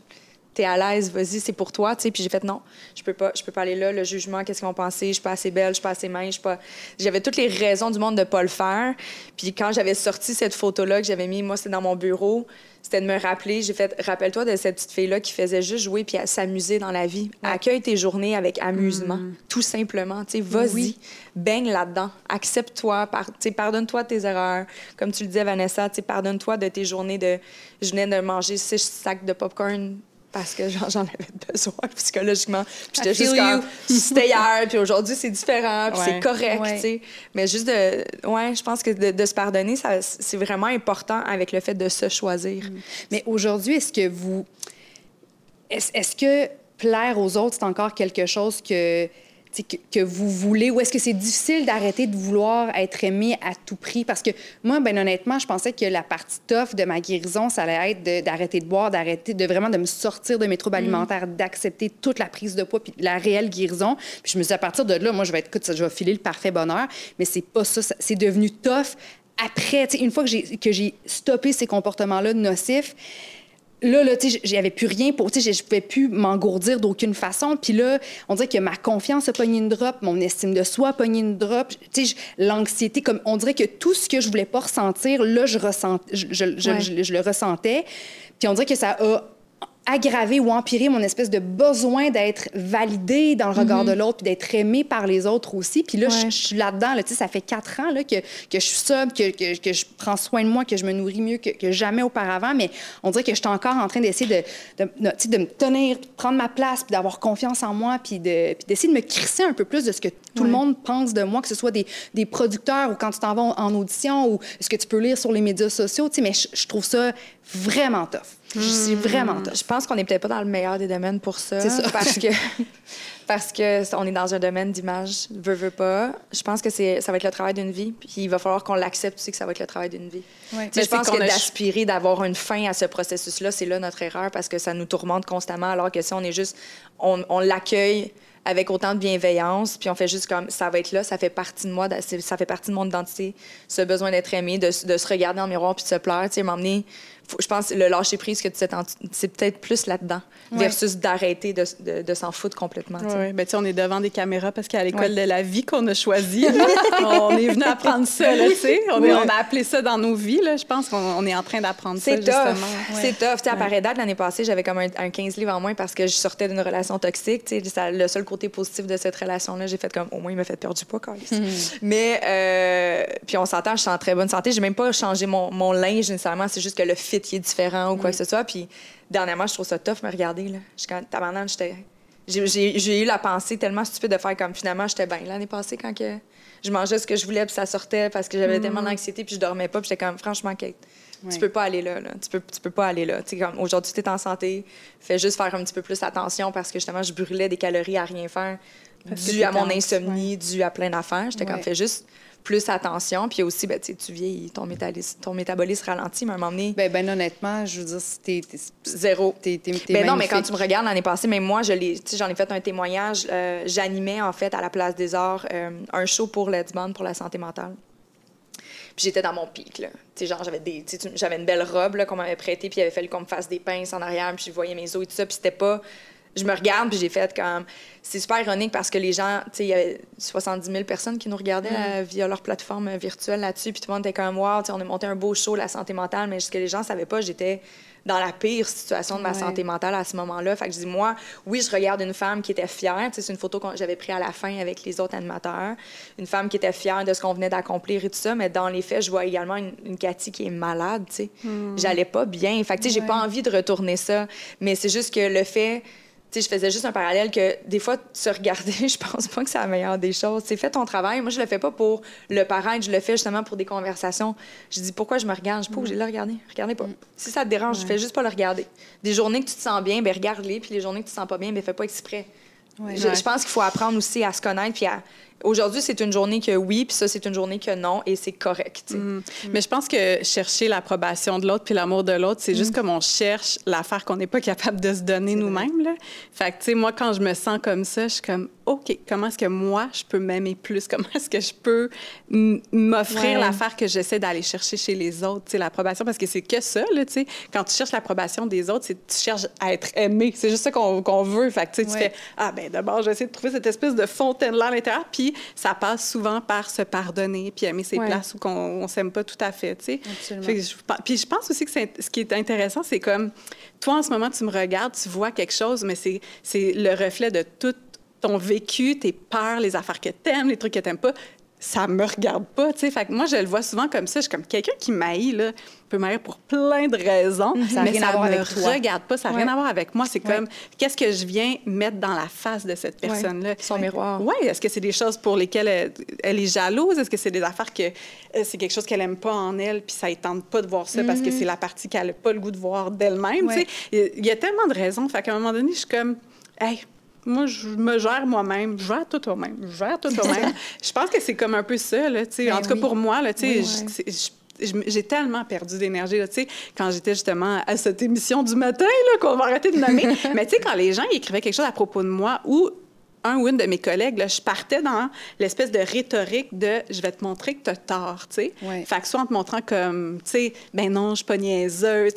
t'es à l'aise, vas-y, c'est pour toi, tu sais. Puis j'ai fait non, je peux pas, je peux pas aller là. Le jugement, qu'est-ce qu'ils vont penser? Je suis pas assez belle, je suis pas assez mince, je suis pas. J'avais toutes les raisons du monde de pas le faire. Puis quand j'avais sorti cette photo-là que j'avais mis, moi, c'était dans mon bureau c'était de me rappeler. J'ai fait, rappelle-toi de cette petite fille-là qui faisait juste jouer puis s'amuser dans la vie. Accueille tes journées avec amusement, mm. tout simplement. Tu sais, vas-y, baigne là-dedans. Accepte-toi, par, pardonne-toi de tes erreurs. Comme tu le disais, Vanessa, pardonne-toi de tes journées de. Je venais de manger six sacs de popcorn parce que j'en avais besoin psychologiquement. Puis j'étais juste comme, c'était hier, puis aujourd'hui, c'est différent, puis c'est correct, tu sais. Mais juste de, ouais, je pense que de, se pardonner, c'est vraiment important avec le fait de se choisir. Mm. Mais aujourd'hui, est-ce que vous... Est-ce que plaire aux autres, c'est encore quelque chose que que, que, vous voulez ou est-ce que c'est difficile d'arrêter de vouloir être aimé à tout prix? Parce que moi, ben honnêtement, je pensais que la partie tough de ma guérison, ça allait être d'arrêter de, boire, d'arrêter de vraiment de me sortir de mes troubles mm. alimentaires, d'accepter toute la prise de poids puis la réelle guérison. Puis je me suis dit, à partir de là, moi, je vais être, écoute, je vais filer le parfait bonheur. Mais c'est pas ça. C'est devenu tough après, une fois que j'ai stoppé ces comportements-là nocifs, là, là tu sais, j'avais plus rien pour, tu sais, je pouvais plus m'engourdir d'aucune façon. Puis là, on dirait que ma confiance a pogné une drop, mon estime de soi a pogné une drop. Tu sais, l'anxiété, comme on dirait que tout ce que je voulais pas ressentir, là, je, ressent, je, je le ressentais. Puis on dirait que ça a aggraver ou empirer mon espèce de besoin d'être validé dans le regard de mhm. l'autre, puis d'être aimé par les autres aussi. Puis là, je, suis là-dedans. Là, ça fait quatre ans là, que, que je suis sobre, que, que, que, je prends soin de moi, que je me nourris mieux que, jamais auparavant. Mais on dirait que je suis encore en train d'essayer de, de, de, me tenir, de prendre ma place, puis d'avoir confiance en moi, puis d'essayer de, me crisser un peu plus de ce que tout le monde pense de moi, que ce soit des, des producteurs ou quand tu t'en vas en, audition ou ce que tu peux lire sur les médias sociaux. Mais je, je trouve ça vraiment tough. Je suis hmm. vraiment tough. Je pense qu'on n'est peut-être pas dans le meilleur des domaines pour ça. C'est ça. Parce que, parce que on est dans un domaine d'image, veut, veut pas. Je pense que c'est, ça va être le travail d'une vie. Puis il va falloir qu'on l'accepte aussi que ça va être le travail d'une vie. Je pense que d'aspirer, d'avoir une fin à ce processus-là, c'est là notre erreur parce que ça nous tourmente constamment. Alors que si on est juste, on, on l'accueille avec autant de bienveillance, puis on fait juste comme ça va être là, ça fait partie de moi, ça fait partie de mon identité, ce besoin d'être aimé, de, de, se regarder dans le miroir puis de se plaire, tu sais, m'emmener je pense le lâcher prise que tu c'est peut-être plus là-dedans versus d'arrêter de, de, s'en foutre complètement. Oui, ben, on est devant des caméras parce qu'à l'école de la vie qu'on a choisi, on est venu apprendre ça. Là, on, on, a appelé ça dans nos vies. Là, je pense qu'on est en train d'apprendre ça. C'est tough. C'est tough. À pareil date, l'année passée, j'avais comme un, 15 livres en moins parce que je sortais d'une relation toxique. Ça, le seul côté positif de cette relation-là, j'ai fait comme au moins, il m'a fait perdre du poids, quand même. Mais, euh, puis on s'entend, je suis en très bonne santé. J'ai même pas changé mon, mon linge nécessairement. C'est juste que le fit qui est différent ou quoi que ce soit. Puis dernièrement, je trouve ça tough me regarder. Là. Je quand j'étais. J'ai eu la pensée tellement stupide de faire comme finalement, j'étais bien l'année passée quand que je mangeais ce que je voulais puis ça sortait parce que j'avais tellement mm. d'anxiété puis je dormais pas. Puis j'étais comme, franchement, Kate, tu peux pas aller là. Tu, peux, tu peux pas aller là. comme aujourd'hui, tu es en santé, fais juste faire un petit peu plus attention parce que justement, je brûlais des calories à rien faire dû à mon insomnie, dû à plein d'affaires. J'étais comme, fais juste plus attention. Puis aussi, ben, tu vieillis, ton, métabolisme, ton métabolisme ralentit, mais à un moment donné. Ben, ben honnêtement, je veux dire, t'es. Zéro. T'es, ben non, mais quand tu me regardes l'année passée, même moi, je l'ai, j'en ai fait un témoignage. Euh, j'animais, en fait, à la Place des Arts, euh, un show pour Let's Band pour la santé mentale. Puis j'étais dans mon pic, là. Tu sais, genre, j'avais, des, j'avais une belle robe là, qu'on m'avait prêtée, puis il avait fallu qu'on me fasse des pinces en arrière, puis je voyais mes os et tout ça, puis c'était pas je me regarde, puis j'ai fait comme. C'est super ironique parce que les gens, tu sais, il y avait 70 000 personnes qui nous regardaient euh, via leur plateforme virtuelle là-dessus, puis tout le monde était comme, wow, on a monté un beau show, la santé mentale, mais ce que les gens savaient pas, j'étais dans la pire situation de ma santé mentale à ce moment-là. Fait que je dis, moi, oui, je regarde une femme qui était fière. C'est une photo que j'avais prise à la fin avec les autres animateurs. Une femme qui était fière de ce qu'on venait d'accomplir et tout ça. Mais dans les faits, je vois également une, une Cathy qui est malade, tu sais. Hmm. J'allais pas bien. Fait que, tu sais, j'ai pas envie de retourner ça. Mais c'est juste que le fait je faisais juste un parallèle que des fois, se regarder, je pense pas que c'est la meilleure des choses. C'est fais ton travail. Moi, je le fais pas pour le paraître, je le fais justement pour des conversations. Je dis pourquoi je me regarde? Je obligée de le regarder. Regardez pas. Mm. Si ça te dérange, je fais juste pas le regarder. Des journées que tu te sens bien, ben regarde-les. Puis les journées que tu te sens pas bien, ben fais pas exprès. Je, je, pense qu'il faut apprendre aussi à se connaître puis à, Aujourd'hui, c'est une journée que oui, puis ça, c'est une journée que non, et c'est correct. Mm. Mais je pense que chercher l'approbation de l'autre puis l'amour de l'autre, c'est juste mm. comme on cherche l'affaire qu'on n'est pas capable de se donner nous-mêmes. Fait que, tu sais, moi, quand je me sens comme ça, je suis comme, OK, comment est-ce que moi, je peux m'aimer plus? Comment est-ce que je peux m'offrir l'affaire que j'essaie d'aller chercher chez les autres, tu sais, l'approbation? Parce que c'est que ça, là, tu sais. Quand tu cherches l'approbation des autres, c'est tu cherches à être aimé. C'est juste ça qu'on veut. Fait que, tu sais, tu fais, ah, ben d'abord, j'essaie de trouver cette espèce de fontaine-là à l'intérieur, puis ça passe souvent par se pardonner puis aimer ses places où on, ne s'aime pas tout à fait, tu sais. puis je pense aussi que ce qui est intéressant, c'est comme toi en ce moment tu me regardes, tu vois quelque chose, mais c'est le reflet de tout ton vécu, tes peurs, les affaires que tu aimes, les trucs que tu n'aimes pas ça me regarde pas, tu sais. Fait que moi, je le vois souvent comme ça. Je suis comme quelqu'un qui m'haït, là, peut m'haïr pour plein de raisons, mhm. ça mais ça me avec regarde pas, ça n'a rien à voir avec moi. C'est comme, qu'est-ce que je viens mettre dans la face de cette personne-là? Son miroir. Oui, est-ce que c'est des choses pour lesquelles elle, est jalouse? Est-ce que c'est des affaires que euh, c'est quelque chose qu'elle aime pas en elle, puis ça ne tente pas de voir ça parce que mhm. c'est la partie qu'elle n'a pas le goût de voir d'elle-même, tu sais? Il y a tellement de raisons. Fait qu'à un moment donné, je suis comme, hey, moi, je me gère moi-même. Je gère tout toi-même. Je gère tout toi-même. je pense que c'est comme un peu ça, là, ben En tout cas, pour moi, là, tu sais, j'ai tellement perdu d'énergie, tu sais, quand j'étais justement à cette émission du matin, là, qu'on va arrêter de nommer. Mais tu sais, quand les gens écrivaient quelque chose à propos de moi ou un ou une de mes collègues, là, je partais dans l'espèce de rhétorique de je vais te montrer que tu as tort, tu sais. Fait que soit en te montrant comme, tu sais, ben non, je suis pas niaiseuse,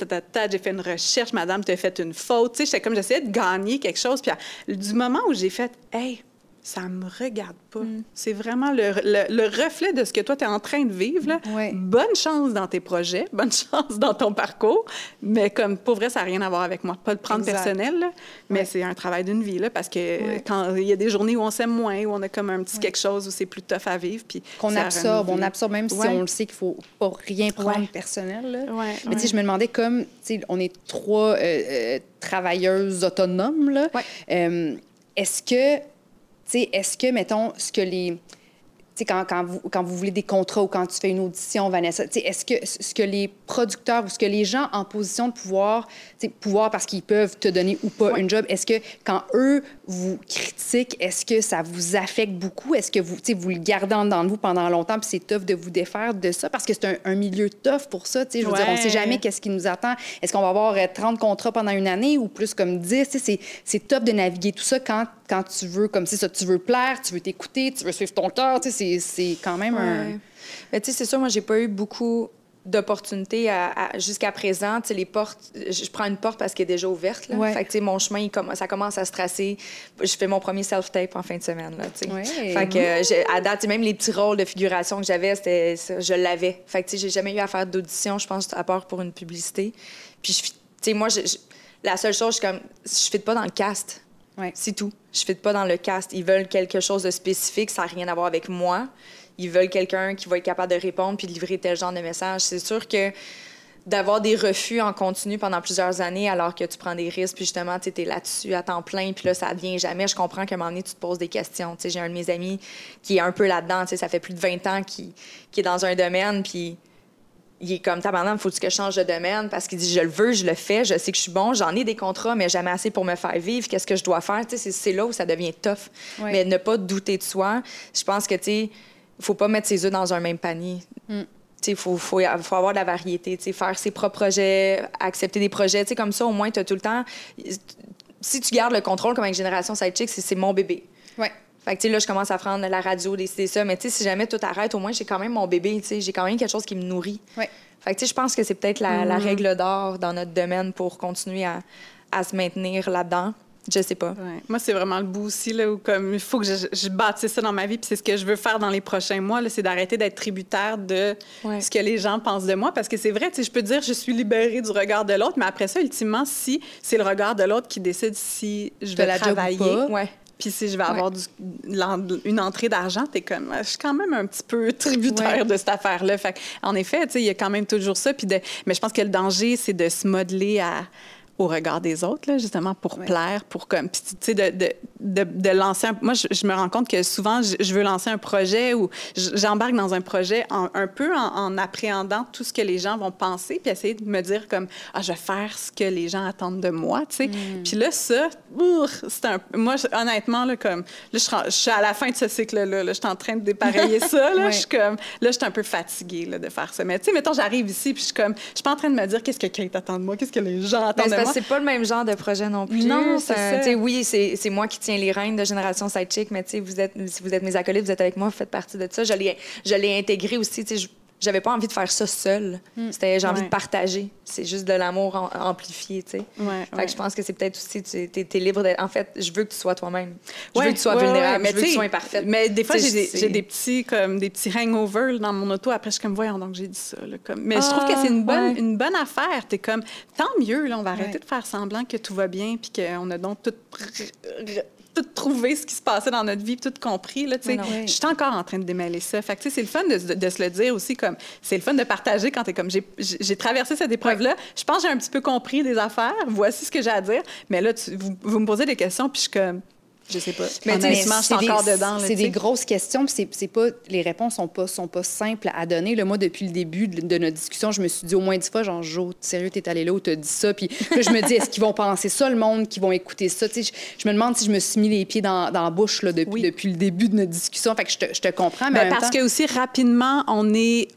j'ai fait une recherche, madame, tu as fait une faute, tu sais, j'étais comme, j'essayais de gagner quelque chose. Puis du moment où j'ai fait, hey, ça me regarde pas. Mm. C'est vraiment le, le, reflet de ce que toi, tu es en train de vivre. Là. Bonne chance dans tes projets, bonne chance dans ton parcours, mais comme pour vrai, ça n'a rien à voir avec moi. Pas le prendre personnel, mais c'est un travail d'une vie, là, parce que quand il y a des journées où on s'aime moins, où on a comme un petit quelque chose où c'est plus tough à vivre. Puis Qu'on absorbe, on absorbe même si on le sait qu'il faut pas rien prendre personnel. Là. Mais tu sais, je me demandais comme, tu sais, on est trois euh, euh, travailleuses autonomes, là. Euh, est-ce que est-ce que, mettons, ce que les quand, quand, vous, quand vous voulez des contrats ou quand tu fais une audition, Vanessa, est-ce que ce que les producteurs ou ce que les gens en position de pouvoir, pouvoir parce qu'ils peuvent te donner ou pas une job, est-ce que quand eux vous critiquent, est-ce que ça vous affecte beaucoup? Est-ce que vous, vous le gardez en dedans de vous pendant longtemps puis c'est tough de vous défaire de ça? Parce que c'est un, milieu tough pour ça. Je veux dire, on ne sait jamais qu'est-ce qui nous attend. Est-ce qu'on va avoir 30 euh, contrats pendant une année ou plus comme 10? C'est tough de naviguer tout ça quand quand tu veux, comme si ça, tu veux plaire, tu veux t'écouter, tu veux suivre ton cœur, c'est quand même un... Mais tu sais, c'est sûr, moi, j'ai pas eu beaucoup d'opportunités jusqu'à présent. Tu sais, les portes, je, prends une porte parce qu'elle est déjà ouverte. Là. Fait que, tu sais, mon chemin, il ça commence à se tracer. Je fais mon premier self-tape en fin de semaine. Là, tu sais. Fait que, à date, même les petits rôles de figuration que j'avais, c'était, je l'avais. Fait que, tu sais, j'ai jamais eu à faire d'audition, je pense, à part pour une publicité. Puis, tu sais, moi, la seule chose, je comme, je fais pas dans le cast. C'est tout. Je ne pas dans le cast. Ils veulent quelque chose de spécifique, ça n'a rien à voir avec moi. Ils veulent quelqu'un qui va être capable de répondre puis de livrer tel genre de message. C'est sûr que d'avoir des refus en continu pendant plusieurs années alors que tu prends des risques, puis justement, tu es là-dessus à temps plein, puis là, ça vient jamais. Je comprends qu'à un moment donné, tu te poses des questions. J'ai un de mes amis qui est un peu là-dedans, ça fait plus de 20 ans qu'il est dans un domaine, puis il est comme tabarnak, faut que je change de domaine? Parce qu'il dit je le veux, je le fais, je sais que je suis bon, j'en ai des contrats, mais jamais assez pour me faire vivre. Qu'est-ce que je dois faire? C'est là où ça devient tough. Mais ne pas douter de soi. Je pense que tu sais, faut pas mettre ses œufs dans un même panier. Mm. Il faut, faut, faut, avoir de la variété, faire ses propres projets, accepter des projets. comme ça, au moins, tu as tout le temps. Si tu gardes le contrôle comme avec Génération Sidechick, c'est mon bébé. Ouais. Fait que, là, je commence à prendre la radio, décider ça. Mais, si jamais tout arrête, au moins, j'ai quand même mon bébé. J'ai quand même quelque chose qui me nourrit. Ouais. Fait que, je pense que c'est peut-être la, la, mm. règle d'or dans notre domaine pour continuer à, à se maintenir là-dedans. Je sais pas. Moi, c'est vraiment le bout aussi, là, où comme il faut que je, je, bâtisse ça dans ma vie, puis c'est ce que je veux faire dans les prochains mois, c'est d'arrêter d'être tributaire de ce que les gens pensent de moi. Parce que c'est vrai, tu sais, je peux dire je suis libérée du regard de l'autre, mais après ça, ultimement, si c'est le regard de l'autre qui décide si je vais la travailler, ouais. Puis si je vais avoir une entrée d'argent, t'es comme, je suis quand même un petit peu tributaire de cette affaire-là. Fait en effet, tu sais, il y a quand même toujours ça. Puis de, mais je pense que le danger, c'est de se modeler à au regard des autres, là, justement, pour plaire, pour comme, tu sais, de, de, de, de, lancer un... Moi, je, me rends compte que souvent, je, veux lancer un projet ou j'embarque dans un projet un peu en, appréhendant tout ce que les gens vont penser, puis essayer de me dire comme, ah, je vais faire ce que les gens attendent de moi, tu sais. Mm. Puis là, ça, c'est un... Moi, honnêtement, là, comme, là, je, suis à la fin de ce cycle-là, là, je suis en train de dépareiller ça, là, je suis comme, là, je suis un peu fatiguée, là, de faire ça. Mais, tu sais, mettons, j'arrive ici, puis je suis comme, je suis pas en train de me dire qu'est-ce que Kate attend de moi, qu'est-ce que les gens attendent de moi c'est pas le même genre de projet non plus. Non, c'est ça. Oui, c'est moi qui tiens les rênes de Génération Sidechick, mais vous êtes, si vous êtes mes acolytes, vous êtes avec moi, vous faites partie de ça. Je l'ai intégré aussi. Je, j'avais pas envie de faire ça seule. Hmm. C'était j'ai envie de partager. C'est juste de l'amour amplifié, tu sais. fait que je pense que c'est peut-être aussi tu es, libre d'être en fait, je veux que tu sois toi-même. Je veux que tu sois vulnérable, mais je veux que tu sois imparfaite. Mais des fois j'ai des, petits comme des petits hangovers dans mon auto après je suis comme voyons donc j'ai dit ça comme mais je trouve que c'est une bonne une bonne affaire, tu es comme tant mieux là, on va arrêter de faire semblant que tout va bien puis qu'on a donc tout tout trouvé ce qui se passait dans notre vie, tout compris. Là, Je suis encore en train de démêler ça. Fait c'est le fun de, se le dire aussi, comme c'est le fun de partager quand tu es comme j'ai traversé cette épreuve-là. Je pense que j'ai un petit peu compris des affaires. Voici ce que j'ai à dire. Mais là, vous, vous, me posez des questions, puis je suis comme je sais pas. Mais Honnêtement, je suis encore dedans. C'est des grosses questions, puis c'est pas les réponses sont pas sont pas simples à donner. Le moi, depuis le début de, notre discussion, je me suis dit au moins dix fois, genre, Jo, sérieux, t'es allé là où t'as dit ça, puis je me dis, est-ce qu'ils vont penser ça, le monde, qui vont écouter ça, tu sais, je, me demande si je me suis mis les pieds dans, dans la bouche là, depuis, depuis le début de notre discussion. Fait que je te, je te comprends, mais ben, parce que aussi rapidement, on est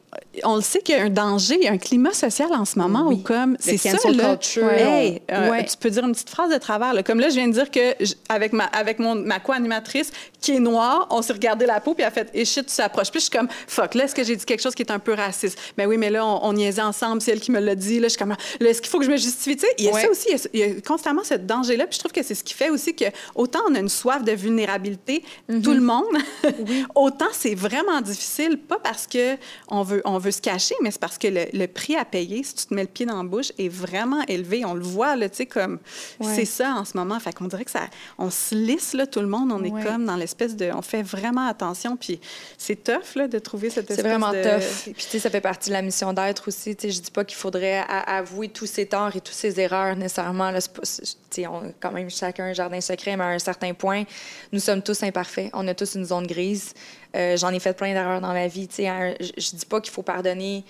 on le sait qu'il y a un danger, il y a un climat social en ce moment où comme c'est ça là, hey, euh, tu peux dire une petite phrase de travers comme là je viens de dire que avec ma avec mon ma co-animatrice qui est noire, on s'est regardé la peau puis elle a fait et shit tu s'approches puis je suis comme fuck là est-ce que j'ai dit quelque chose qui est un peu raciste? Mais oui mais là on, on niaisait ensemble c'est elle qui me l'a dit là. Je suis comme là est-ce qu'il faut que je me justifie? Tu sais il y a ça aussi il y, a, constamment ce danger là puis je trouve que c'est ce qui fait aussi que autant on a une soif de vulnérabilité tout mm-hmm. le monde autant c'est vraiment difficile pas parce que on veut on veut veut se cacher, mais c'est parce que le, prix à payer, si tu te mets le pied dans la bouche, est vraiment élevé. On le voit, là, tu sais, comme... C'est ça en ce moment. Fait qu'on dirait que ça... On se lisse, là, tout le monde. On est comme dans l'espèce de... On fait vraiment attention, puis c'est tough, là, de trouver cette espèce de... C'est vraiment tough. Puis, tu sais, ça fait partie de la mission d'être aussi. Tu sais, je dis pas qu'il faudrait avouer tous ses torts et toutes ses erreurs, nécessairement. Là, pas... tu sais, on a quand même chacun un jardin secret, mais à un certain point, nous sommes tous imparfaits. On a tous une zone grise. Euh, j'en ai fait plein d'erreurs dans ma vie. Je, je dis pas qu'il faut pardonner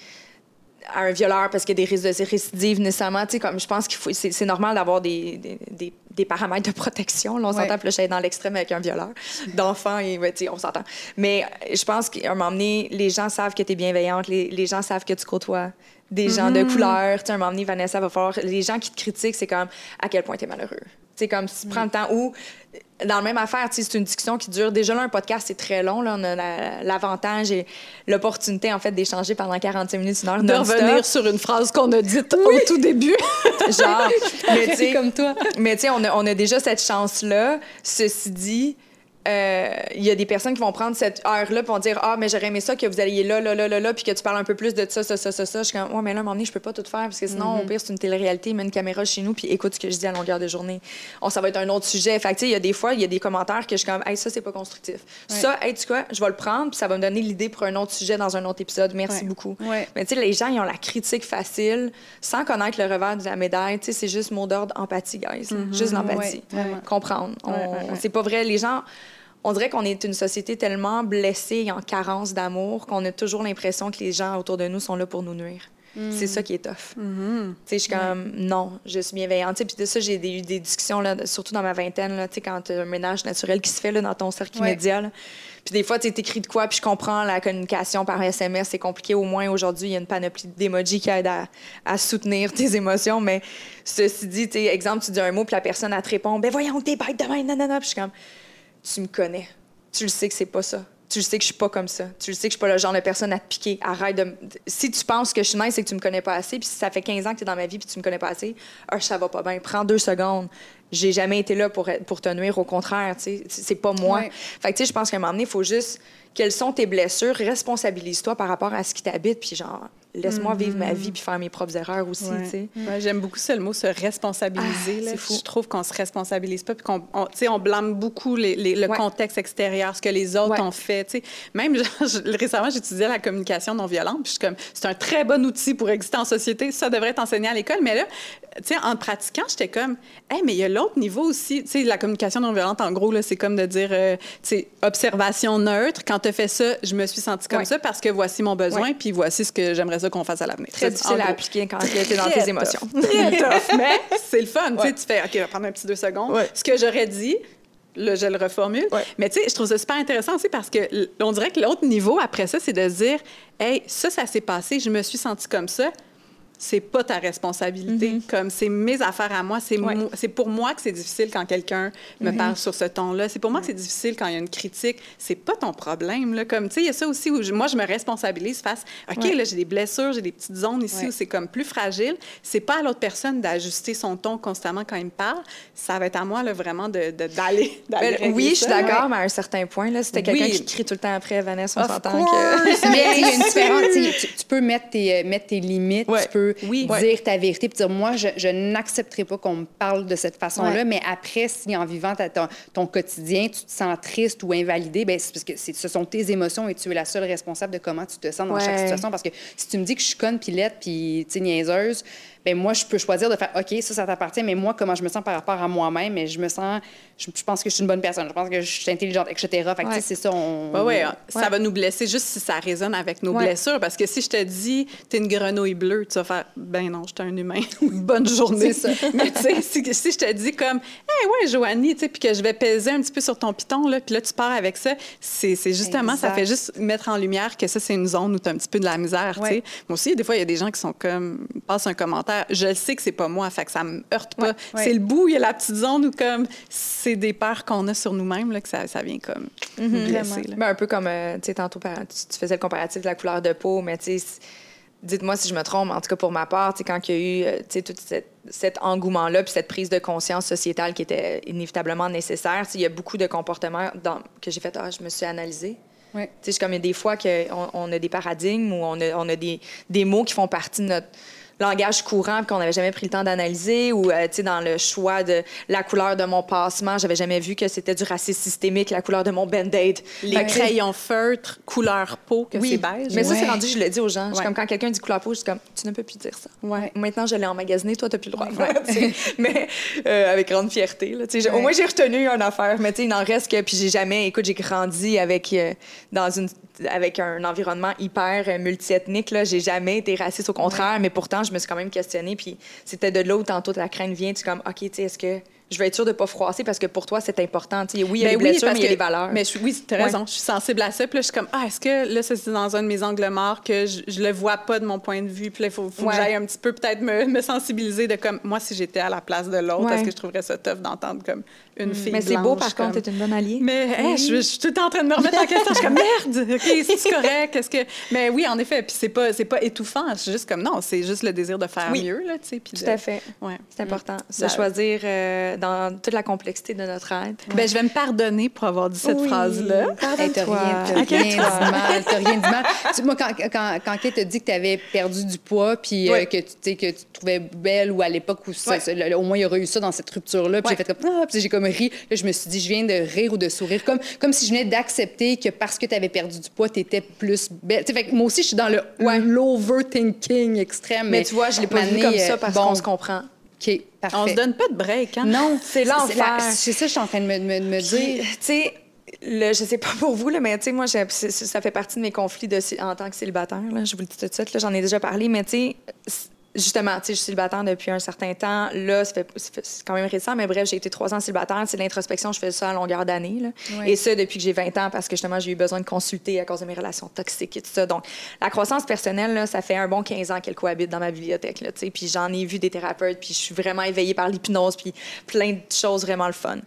à un violeur parce qu'il y a des risques de récidive nécessairement. Comme je pense qu'il faut, c'est, normal d'avoir des, des, des, paramètres de protection. Là, on s'entend, plus je dans l'extrême avec un violeur d'enfant, et, on s'entend. Mais je pense qu'à un moment donné, les gens savent que tu es bienveillante, les, les, gens savent que tu côtoies des gens de mm-hmm. couleur. à un moment donné, Vanessa va falloir. Les gens qui te critiquent, c'est comme à quel point tu es malheureux? C'est comme si prends le temps où dans la même affaire, c'est une discussion qui dure. Déjà là, un podcast, c'est très long. Là. On a l'avantage et l'opportunité, en fait, d'échanger pendant 45 minutes, une heure. De revenir sur une phrase qu'on a dite au tout début. Genre. mais tu comme toi. Mais tu sais, on a, on a déjà cette chance-là. Ceci dit, il euh, y a des personnes qui vont prendre cette heure-là et vont dire Ah, mais j'aurais aimé ça que vous alliez là, là, là, là, là, puis que tu parles un peu plus de ça, ça, ça, ça, ça. Je suis comme Ouais, mais là, à un moment donné, je peux pas tout faire parce que sinon, au mm-hmm. pire, c'est une télé-réalité, met une caméra chez nous puis écoute ce que je dis à longueur de journée. On, ça va être un autre sujet. Fait tu sais, il y a des fois, il y a des commentaires que je suis comme Hey, ça, c'est pas constructif. Ça, hey, tu quoi, je vais le prendre puis ça va me donner l'idée pour un autre sujet dans un autre épisode. Merci beaucoup. Mais tu sais, les gens, ils ont la critique facile sans connaître le revers de la médaille. Tu sais, c'est juste mot d'ordre empathie, guys. Mm-hmm. Juste l'empathie. Comprendre. C'est pas vrai. Les gens on dirait qu'on est une société tellement blessée et en carence d'amour qu'on a toujours l'impression que les gens autour de nous sont là pour nous nuire. C'est ça qui est tough. Tu sais, je suis comme, non, je suis bienveillante. Puis de ça, j'ai eu des discussions, là, surtout dans ma vingtaine, là, quand tu as un ménage naturel qui se fait là, dans ton cercle immédiat. Puis des fois, tu écrit de quoi, puis je comprends la communication par SMS, c'est compliqué. Au moins, aujourd'hui, il y a une panoplie d'emojis qui aident à, soutenir tes émotions. Mais ceci dit, exemple, tu dis un mot, puis la personne, elle te répond, ben voyons, t'es bête demain, nanana. Puis je suis comme, tu me connais. Tu le sais que c'est pas ça. Tu le sais que je suis pas comme ça. Tu le sais que je suis pas le genre de personne à te piquer. Arrête de. Si tu penses que je suis nice, c'est que tu me connais pas assez. Puis si ça fait 15 ans que tu es dans ma vie puis tu me connais pas assez, ah, ça va pas bien. Prends deux secondes. J'ai jamais été là pour, pour te nuire. Au contraire, tu sais, c'est pas moi. Fait que, tu sais, je pense qu'à un moment donné, il faut juste. Quelles sont tes blessures? Responsabilise-toi par rapport à ce qui t'habite. Puis genre, laisse-moi vivre ma vie puis faire mes propres erreurs aussi. J'aime beaucoup ça, le mot se responsabiliser. Ah, je trouve qu'on se responsabilise pas puis qu'on on, on blâme beaucoup les, le contexte extérieur, ce que les autres ont fait. Même récemment, j'étudiais la communication non violente. Puis je suis comme, c'est un très bon outil pour exister en société. Ça devrait être enseigné à l'école. Mais là, en pratiquant, j'étais comme, hey, mais il y a l'autre niveau aussi. sais, la communication non violente, en gros, c'est comme de dire, euh, observation neutre. Quand tu as fait ça, je me suis sentie comme ça parce que voici mon besoin, puis voici ce que j'aimerais qu'on fasse à l'avenir. Très difficile à appliquer quand tu es dans tes émotions. Très tough, mais c'est le fun. Tu fais, OK, je vais prendre un petit deux secondes. Ce que j'aurais dit, là, je le reformule. Mais tu sais, je trouve ça super intéressant aussi parce que on dirait que l'autre niveau après ça, c'est de se dire, hey, ça, ça s'est passé, je me suis sentie comme ça c'est pas ta responsabilité. Mm-hmm. Comme c'est mes affaires à moi. C'est, c'est pour moi que c'est difficile quand quelqu'un me mm-hmm. parle sur ce ton-là. C'est pour moi que c'est difficile quand il y a une critique. C'est pas ton problème. Là. Comme, tu sais, il y a ça aussi où moi, je me responsabilise face, OK, là, j'ai des blessures, j'ai des petites zones ici où c'est comme plus fragile. C'est pas à l'autre personne d'ajuster son ton constamment quand il me parle. Ça va être à moi, là, vraiment, de, d'aller, ben, Oui, je suis d'accord, mais à un certain point, là, c'était quelqu'un qui crie tout le temps après Vanessa, on s'entend que... mais il y a une différence. Tu, tu, peux mettre tes, mettre tes limites, tu peux oui. dire ta vérité, puis dire moi, je, n'accepterai pas qu'on me parle de cette façon-là, mais après, si en vivant ton, ton, quotidien, tu te sens triste ou invalidé, ben c'est parce que ce sont tes émotions et tu es la seule responsable de comment tu te sens dans chaque situation. Parce que si tu me dis que je suis conne, pilette, puis niaiseuse, ben moi, je peux choisir de faire OK, ça, ça t'appartient, mais moi, comment je me sens par rapport à moi-même, mais je me sens, je, pense que je suis une bonne personne, je pense que je suis intelligente, etc. Fait que, c'est ça. On... ouais, ça va nous blesser juste si ça résonne avec nos blessures, parce que si je te dis, t'es une grenouille bleue, tu vas faire, ben non, je suis un humain. bonne journée. ça. mais tu sais, si, si, je te dis comme, hey, ouais, Joanie, tu sais, puis que je vais peser un petit peu sur ton piton, là, puis là, tu pars avec ça, c'est justement, ça fait juste mettre en lumière que ça, c'est une zone où tu as un petit peu de la misère, tu sais. Moi aussi, des fois, il y a des gens qui sont comme, passent un commentaire je sais que c'est pas moi, fait que ça me heurte pas. C'est le bout, il y a la petite zone où comme c'est des peurs qu'on a sur nous-mêmes là, que ça, ça vient comme mm blesser. Ben, un peu comme, euh, tu sais, tantôt, tu, faisais le comparatif de la couleur de peau, mais tu sais, dites-moi si je me trompe, en tout cas pour ma part, quand il y a eu euh, tout cet engouement-là, puis cette prise de conscience sociétale qui était inévitablement nécessaire, il y a beaucoup de comportements dans, que j'ai fait, ah, je me suis analysée. Tu sais, comme il y a des fois qu'on on a des paradigmes ou on a, on a des, des mots qui font partie de notre langage courant qu'on n'avait jamais pris le temps d'analyser ou euh, tu sais dans le choix de la couleur de mon passement j'avais jamais vu que c'était du racisme systémique la couleur de mon band-aid. Les crayons feutres couleur peau que c'est beige. mais ça c'est rendu je le dis aux gens. Comme quand quelqu'un dit couleur peau je suis comme tu ne peux plus dire ça. Ouais. maintenant je l'ai emmagasiné toi tu n'as plus le droit mais euh, avec grande fierté là, au moins j'ai retenu une affaire mais tu il n'en reste que puis j'ai jamais écoute j'ai grandi avec euh, dans une avec un environnement hyper multiethnique là j'ai jamais été raciste au contraire mais pourtant je me suis quand même questionnée. Puis c'était de là où tantôt la crainte vient. Tu comme, OK, tu sais, est-ce que je vais être sûre de ne pas froisser parce que pour toi, c'est important. oui, il y a ben les blessures, mais il y a les valeurs. Mais oui, tu as raison. Je suis sensible à ça. Puis là, je suis comme, ah, est-ce que là, c'est dans un de mes angles morts que je, ne le vois pas de mon point de vue. Puis là, il faut, que j'aille un petit peu peut-être me, me, sensibiliser de comme, moi, si j'étais à la place de l'autre, est-ce que je trouverais ça tough d'entendre comme une mm. fille Mais c'est beau, par contre, tu es une bonne alliée. Mais je, suis tout le temps en train de me remettre en question. Je suis comme, merde, OK, c'est correct? Est-ce que... Mais oui, en effet. Puis c'est pas, pas étouffant. C'est juste comme, non, c'est juste le désir de faire mieux. Là, puis tout à fait. Ouais. C'est important. De choisir euh, dans toute la complexité de notre être. Ben, je vais me pardonner pour avoir dit cette phrase-là. Pardonne-toi. T'as rien, rien dit mal. T'as rien dit mal. moi, quand, quand, quand Kate t'a dit que tu avais perdu du poids, puis euh, que, tu, que tu trouvais belle, ou à l'époque où ça, au moins il y aurait eu ça dans cette rupture-là, puis j'ai fait comme, ah, puis j'ai comme ri. Là, je me suis dit, je viens de rire ou de sourire, comme, comme si je venais d'accepter que parce que tu avais perdu du poids, tu étais plus belle. fait moi aussi, je suis dans le l'overthinking extrême. Mais, tu vois, je l'ai pas vu comme ça parce qu'on se comprend. OK, parfait. On se donne pas de break, hein? Non. C'est l'enfer. C'est ça que je suis en train de me, me, dire. Tu sais, le, je sais pas pour vous, là, mais tu sais, moi, ça fait partie de mes conflits de, en tant que célibataire. Là, je vous le dis tout de suite, j'en ai déjà parlé, mais tu sais, justement, tu sais, je suis célibataire depuis un certain temps. Là, c'est quand même récent, mais bref, j'ai été trois ans célibataire. C'est l'introspection, je fais ça à longueur d'année. Et ça, depuis que j'ai 20 ans, parce que justement, j'ai eu besoin de consulter à cause de mes relations toxiques et tout ça. Donc, la croissance personnelle, là, ça fait un bon 15 ans qu'elle cohabite dans ma bibliothèque. Là, puis j'en ai vu des thérapeutes, puis je suis vraiment éveillée par l'hypnose, puis plein de choses vraiment le fun.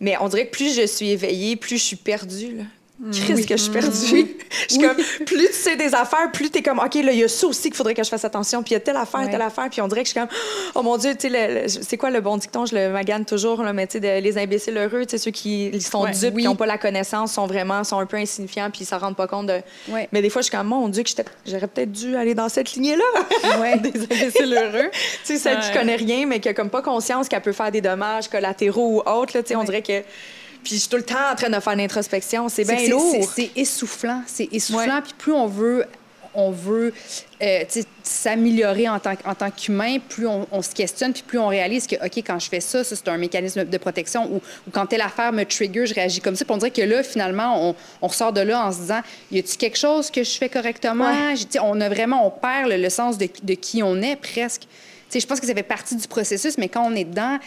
Mais on dirait que plus je suis éveillée, plus je suis perdue. Là. Qu'est-ce que je suis perdue? je suis comme, plus tu sais des affaires, plus tu es comme, OK, là, il y a ça aussi qu'il faudrait que je fasse attention. Puis il y a telle affaire, telle affaire. Puis on dirait que je suis comme, oh mon Dieu, tu sais, c'est quoi le bon dicton? Je le magane toujours, là, mais tu sais, les imbéciles heureux, tu sais, ceux qui sont dupes, qui n'ont pas la connaissance, sont vraiment, sont un peu insignifiants, puis ils s'en rendent pas compte de. Mais des fois, je suis comme, mon Dieu, que j'aurais peut-être dû aller dans cette lignée-là. des imbéciles heureux. tu sais, celle qui connaît rien, mais qui a comme pas conscience qu'elle peut faire des dommages collatéraux ou autres, tu sais, on dirait que puis je suis tout le temps en train de faire l'introspection. C'est bien lourd. C'est essoufflant. C'est essoufflant. Puis plus on veut on veut euh, s'améliorer en tant, en tant qu'humain, plus on, se questionne, puis plus on réalise que, OK, quand je fais ça, ça, c'est un mécanisme de protection, ou, ou, quand telle affaire me trigger, je réagis comme ça. Puis on dirait que là, finalement, on, on ressort de là en se disant, y a-t-il quelque chose que je fais correctement? On a vraiment, on perd le, sens de, de, qui on est presque. je pense que ça fait partie du processus, mais quand on est dedans,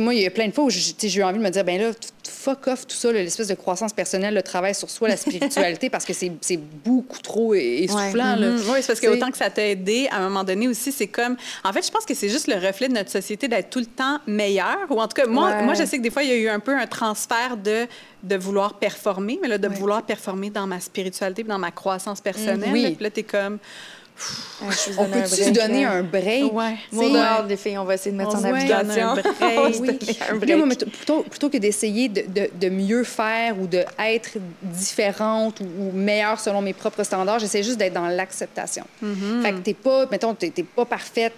moi, il y a plein de fois où j'ai eu envie de me dire, ben là, fuck off tout ça, l'espèce de croissance personnelle, le travail sur soi, la spiritualité, parce que c'est beaucoup trop essoufflant. Mm-hmm. Oui, c'est parce que autant que ça t'a aidé, à un moment donné aussi, c'est comme. En fait, je pense que c'est juste le reflet de notre société d'être tout le temps meilleur. Ou en tout cas, moi, moi, je sais que des fois, il y a eu un peu un transfert de de vouloir performer, mais là, de vouloir performer dans ma spiritualité, dans ma croissance personnelle. oui. Puis là, t'es comme on peut-tu donner un break? Ouais. Moi, des filles, on va essayer de mettre en application. Un break. plutôt, plutôt que d'essayer de, de, de, mieux faire ou d'être différente ou, ou, meilleure selon mes propres standards, j'essaie juste d'être dans l'acceptation. Mm-hmm. Fait que t'es pas, mettons, t'es pas parfaite,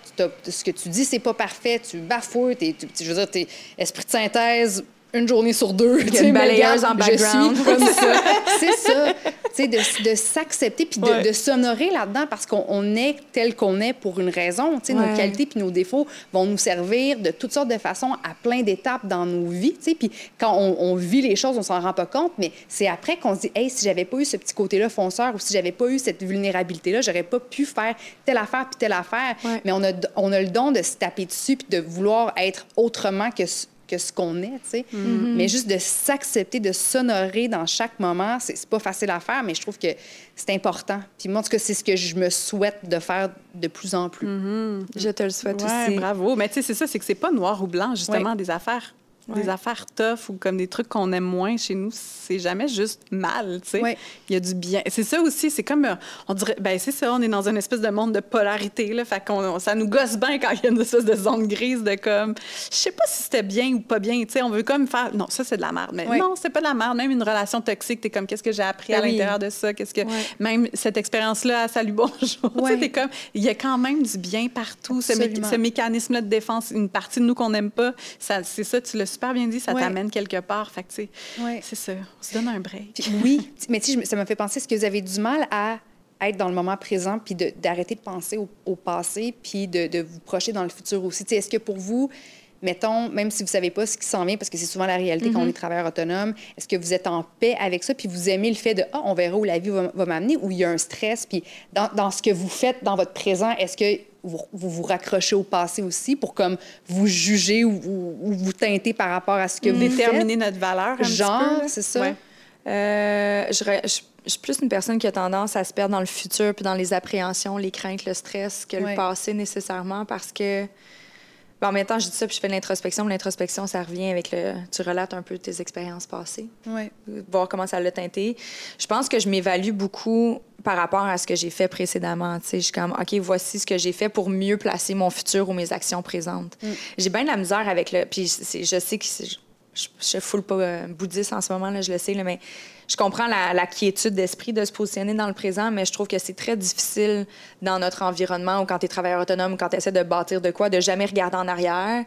ce que tu dis, c'est pas parfait, tu bafouilles, je veux dire, t'es esprit de synthèse, une journée sur deux. Il y a une balayeuse en background. Je suis comme ça. c'est ça. de, de s'accepter puis de, de s'honorer là-dedans parce qu'on est tel qu'on est pour une raison. sais Nos qualités puis nos défauts vont nous servir de toutes sortes de façons à plein d'étapes dans nos vies. Puis quand on, on, vit les choses, on s'en rend pas compte, mais c'est après qu'on se dit Hey, si j'avais pas eu ce petit côté-là fonceur ou si j'avais pas eu cette vulnérabilité-là, j'aurais pas pu faire telle affaire puis telle affaire. Mais on a, on a le don de se taper dessus puis de vouloir être autrement que que ce qu'on est, tu sais. Mm-hmm. Mais juste de s'accepter, de s'honorer dans chaque moment, c'est pas facile à faire, mais je trouve que c'est important. Puis moi, en tout cas, c'est ce que je me souhaite de faire de plus en plus. Mm-hmm. Je te le souhaite aussi. Bravo. Mais tu sais, c'est ça, c'est que c'est pas noir ou blanc, justement, des affaires des affaires tough ou comme des trucs qu'on aime moins chez nous, c'est jamais juste mal, tu sais. Il y a du bien. C'est ça aussi, c'est comme, euh, on dirait, ben c'est ça, on est dans une espèce de monde de polarité, là, fait qu'on, ça nous gosse bien quand il y a une espèce de zone grise de comme, je sais pas si c'était bien ou pas bien, tu sais, on veut comme faire, non, ça c'est de la merde, mais non, c'est pas de la merde, même une relation toxique, t'es comme, qu'est-ce que j'ai appris à ben l'intérieur de ça, qu'est-ce que, même cette expérience-là, salut, bonjour, tu sais, t'es comme, il y a quand même du bien partout, ce, ce mécanisme-là de défense, une partie de nous qu'on n'aime pas, ça, c'est ça, tu l'as super bien dit, ça t'amène quelque part. Fait c'est ça. On se donne un break. oui, mais tu sais, ça m'a fait penser, est-ce que vous avez du mal à être dans le moment présent, puis d'arrêter de, penser au, passé, puis de, de, vous projeter dans le futur aussi? Est-ce que pour vous, mettons, même si vous savez pas ce qui s'en vient, parce que c'est souvent la réalité quand on mm-hmm. est travailleur autonome, est-ce que vous êtes en paix avec ça, puis vous aimez le fait de, ah, on verra où la vie va, m'amener, ou il y a un stress, puis dans, dans, ce que vous faites dans votre présent, est-ce que vous, vous, raccrochez au passé aussi pour comme vous juger ou, vous teinter par rapport à ce que vous Déterminer notre valeur un Genre, c'est ça? Euh, je, je, suis plus une personne qui a tendance à se perdre dans le futur puis dans les appréhensions, les craintes, le stress que le passé nécessairement parce que en même temps, je dis ça, puis je fais l'introspection. L'introspection, ça revient avec le. Tu relates un peu tes expériences passées. Oui. Voir comment ça l'a teinté. Je pense que je m'évalue beaucoup par rapport à ce que j'ai fait précédemment. Tu sais, je suis comme, OK, voici ce que j'ai fait pour mieux placer mon futur ou mes actions présentes. Mm. J'ai bien de la misère avec le. Puis je sais que je, je, foule pas euh, bouddhiste en ce moment, là, je le sais, là, mais je comprends la, quiétude d'esprit de se positionner dans le présent, mais je trouve que c'est très difficile dans notre environnement ou quand tu es travailleur autonome quand tu essaies de bâtir de quoi, de jamais regarder en arrière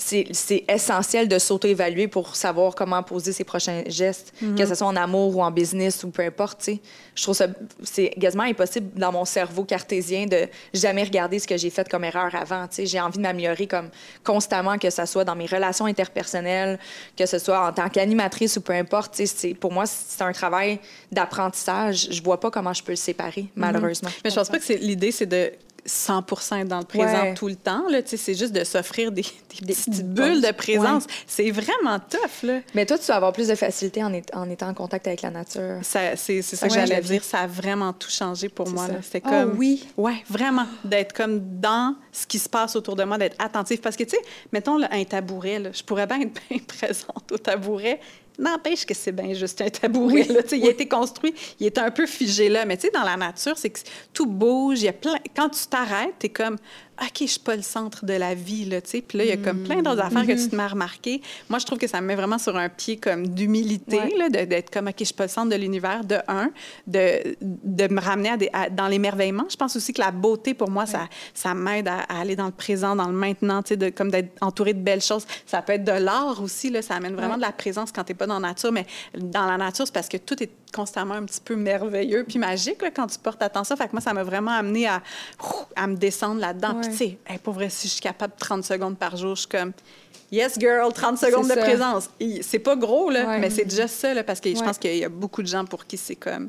c'est essentiel de s'auto-évaluer pour savoir comment poser ses prochains gestes, mhm. que ce soit en amour ou en business ou peu importe. Je trouve ça, c'est quasiment impossible dans mon cerveau cartésien de jamais regarder ce que j'ai fait comme erreur avant. J'ai envie de m'améliorer comme constamment, que ce soit dans mes relations interpersonnelles, que ce soit en tant qu'animatrice ou peu importe. Pour moi, c'est un travail d'apprentissage. Je vois pas comment je peux le séparer, mhm. malheureusement. Mais je pense pas que l'idée, c'est de 100% dans le présent tout le temps. C'est juste de s'offrir des, petites bulles de présence. C'est vraiment tough. Là. Mais toi, tu vas avoir plus de facilité en, en étant en contact avec la nature. C'est ça que j'allais dire. Ça a vraiment tout changé pour moi. Comme... oui? Ouais, vraiment. D'être comme dans ce qui se passe autour de moi, d'être attentif. Parce que, tu sais, mettons là, un tabouret, je pourrais bien être bien présente au tabouret, N'empêche que c'est bien juste un tabouret. Là, il a été construit, il est un peu figé là. Mais tu sais, dans la nature, c'est que tout bouge. Il y a plein... Quand tu t'arrêtes, tu es comme OK, je suis pas le centre de la vie, là, tu sais. Puis là, il y a comme plein d'autres affaires que tu te m'as remarqué. Moi, je trouve que ça me met vraiment sur un pied comme d'humilité, là, d'être comme, OK, je suis pas le centre de l'univers, de un, de, de me ramener à des, dans l'émerveillement. Je pense aussi que la beauté, pour moi, ça, ça m'aide à, aller dans le présent, dans le maintenant, tu sais, de, comme d'être entouré de belles choses. Ça peut être de l'art aussi, là, ça amène vraiment de la présence quand tu n'es pas dans la nature, mais dans la nature, c'est parce que tout est constamment un petit peu merveilleux puis magique là, quand tu portes attention. Fait que moi, ça m'a vraiment amené à, à me descendre là-dedans. Tu sais, pour vrai, si je suis capable de 30 secondes par jour, je suis comme. Yes, girl, 30 secondes de présence. C'est pas gros, là, mais c'est déjà ça, là, parce que je pense qu'il y a beaucoup de gens pour qui c'est comme.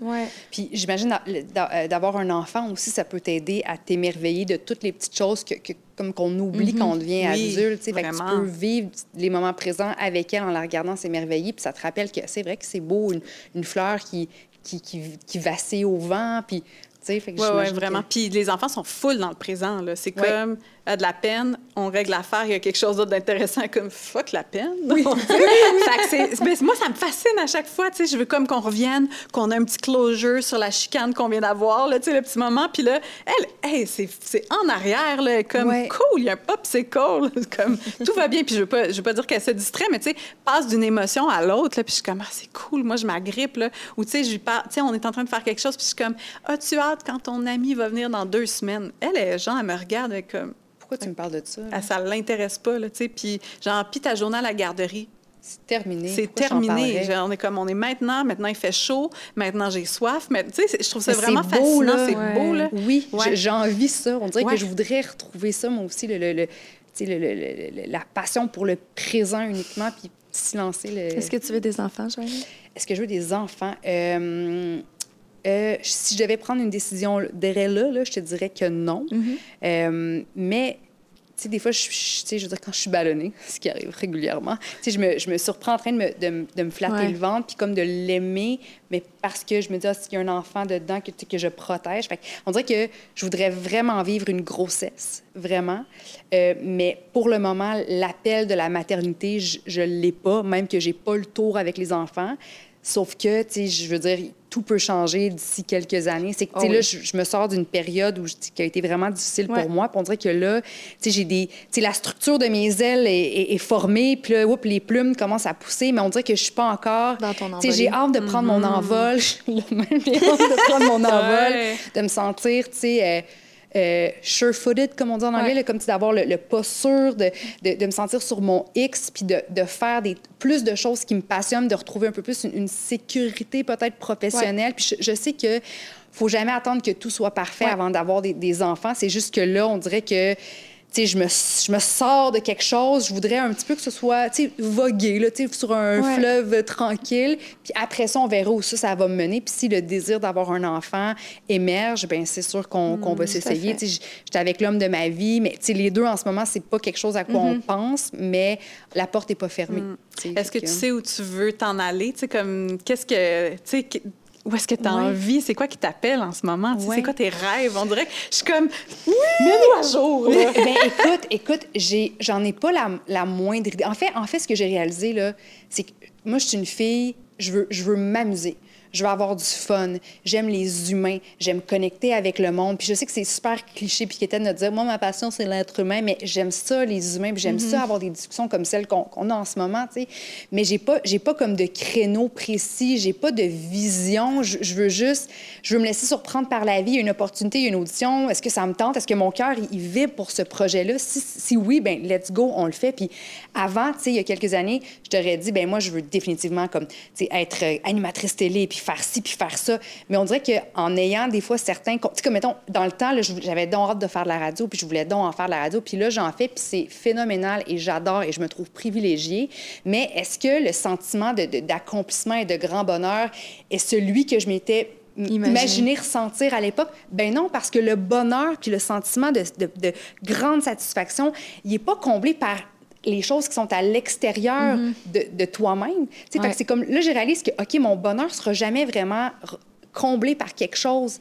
Puis j'imagine euh, d'avoir un enfant aussi, ça peut t'aider à t'émerveiller de toutes les petites choses que, comme qu'on oublie quand on devient adulte. tu peux vivre les moments présents avec elle en la regardant s'émerveiller, puis ça te rappelle que c'est vrai que c'est beau, une, fleur qui, qui, qui, qui vacille au vent, puis oui, ouais, vraiment. Puis les enfants sont full dans le présent. C'est comme a de la peine, on règle l'affaire, il y a quelque chose d'autre d'intéressant comme fuck la peine. Oui. moi, ça me fascine à chaque fois. Je veux comme qu'on revienne, qu'on ait un petit closure sur la chicane qu'on vient d'avoir, le petit moment. Puis là, elle, hey, c'est en arrière, là, comme cool, il y a un pop, c'est cool. comme tout va bien. Puis je veux pas, je veux pas dire qu'elle se distrait, mais tu sais, passe d'une émotion à l'autre. Puis je suis comme, ah, c'est cool, moi, je m'agrippe. Ou tu sais, je parle, tu sais, on est en train de faire quelque chose, puis je suis comme, as-tu hâte quand ton ami va venir dans deux semaines? Elle, est genre, elle me regarde comme, pourquoi tu me parles de ça? Ah, ça l'intéresse pas, là, tu sais. Puis, genre, puis ta journée à la garderie. C'est terminé. C'est terminé. Genre, on est comme, on est maintenant, maintenant il fait chaud, maintenant j'ai soif. Mais tu sais, je trouve ça vraiment fascinant. C'est beau, là. Oui, j'ai envie ça. On dirait que je voudrais retrouver ça, moi aussi, le, le, le, la passion pour le présent uniquement, puis silencer le... Est-ce que tu veux des enfants, Joanie? Est-ce que je veux des enfants? Euh, euh, si je devais prendre une décision derrière là, là, je te dirais que non. Mm-hmm. Euh, mais sais, des fois, je, sais, je veux dire, quand je suis ballonnée, ce qui arrive régulièrement, tu sais, je me, je me surprends en train de me, de, de me flatter le ventre, puis comme de l'aimer, mais parce que je me dis, ah, s'il y a un enfant dedans que, que je protège. Fait on dirait que je voudrais vraiment vivre une grossesse, vraiment. Euh, mais pour le moment, l'appel de la maternité, je ne l'ai pas, même que j'ai pas le tour avec les enfants. Sauf que, tu sais, je veux dire, tout peut changer d'ici quelques années. C'est que, tu sais, oh là, je, me sors d'une période où, qui a été vraiment difficile pour moi. Puis on dirait que là, tu sais, j'ai des... Tu sais, la structure de mes ailes est, formée, puis là, oups, les plumes commencent à pousser, mais on dirait que je suis pas encore... Dans ton Tu sais, j'ai hâte de prendre mon mm-hmm. envol. j'ai hâte de prendre mon envol, de me sentir, tu sais... Euh, euh, sure-footed, comme on dit en anglais, comme d'avoir le, le, pas sûr, de, de, me sentir sur mon X, puis de, de, faire des, plus de choses qui me passionnent, de retrouver un peu plus une, sécurité peut-être professionnelle. Puis je, sais que faut jamais attendre que tout soit parfait avant d'avoir des, des enfants. C'est juste que là, on dirait que je me, je me sors de quelque chose, je voudrais un petit peu que ce soit, tu voguer, là, sur un fleuve tranquille. Puis après ça, on verra où ça, ça va me mener. Puis si le désir d'avoir un enfant émerge, ben c'est sûr qu'on va mm, s'essayer. J'étais avec l'homme de ma vie, mais les deux, en ce moment, c'est pas quelque chose à quoi on mm-hmm. pense, mais la porte n'est pas fermée. Mm. Est-ce que, tu sais où tu veux t'en aller? comme, qu'est-ce que, où est-ce que tu as envie? C'est quoi qui t'appelle en ce moment? C'est quoi tes rêves? On dirait que je suis comme, oui! Mets-nous à jour! ben, écoute, écoute, j'en ai, pas la, la, moindre idée. En fait, en fait, ce que j'ai réalisé, là, c'est que moi, je suis une fille, je veux, je veux m'amuser je veux avoir du fun, j'aime les humains, j'aime connecter avec le monde. Puis je sais que c'est super cliché puis était de dire, moi, ma passion, c'est l'être humain, mais j'aime ça, les humains, puis j'aime ça, mm-hmm. avoir des discussions comme celles qu'on a en ce moment, tu sais. Mais j'ai pas, pas comme de créneau précis, j'ai pas de vision, je, veux juste, je veux me laisser surprendre par la vie, il y a une opportunité, une audition, est-ce que ça me tente, est-ce que mon cœur, il, vibre pour ce projet-là? Si, si, oui, ben let's go, on le fait. Puis avant, tu sais, il y a quelques années, je t'aurais dit, ben moi, je veux définitivement comme, tu sais, être animatrice télé, puis faire ci, puis faire ça. Mais on dirait qu'en ayant des fois certains... Tu sais, comme mettons, dans le temps, j'avais donc hâte de faire de la radio, puis je voulais donc en faire de la radio. Puis là, j'en fais, puis c'est phénoménal et j'adore et je me trouve privilégiée. Mais est-ce que le sentiment d'accomplissement et de grand bonheur est celui que je m'étais Imaginer. ressentir à l'époque? Ben non, parce que le bonheur puis le sentiment de, de grande satisfaction, il n'est pas comblé par les choses qui sont à l'extérieur mm-hmm. de, de toi-même. Ouais. C'est comme là, je réalise que, OK, mon bonheur sera jamais vraiment comblé par quelque chose.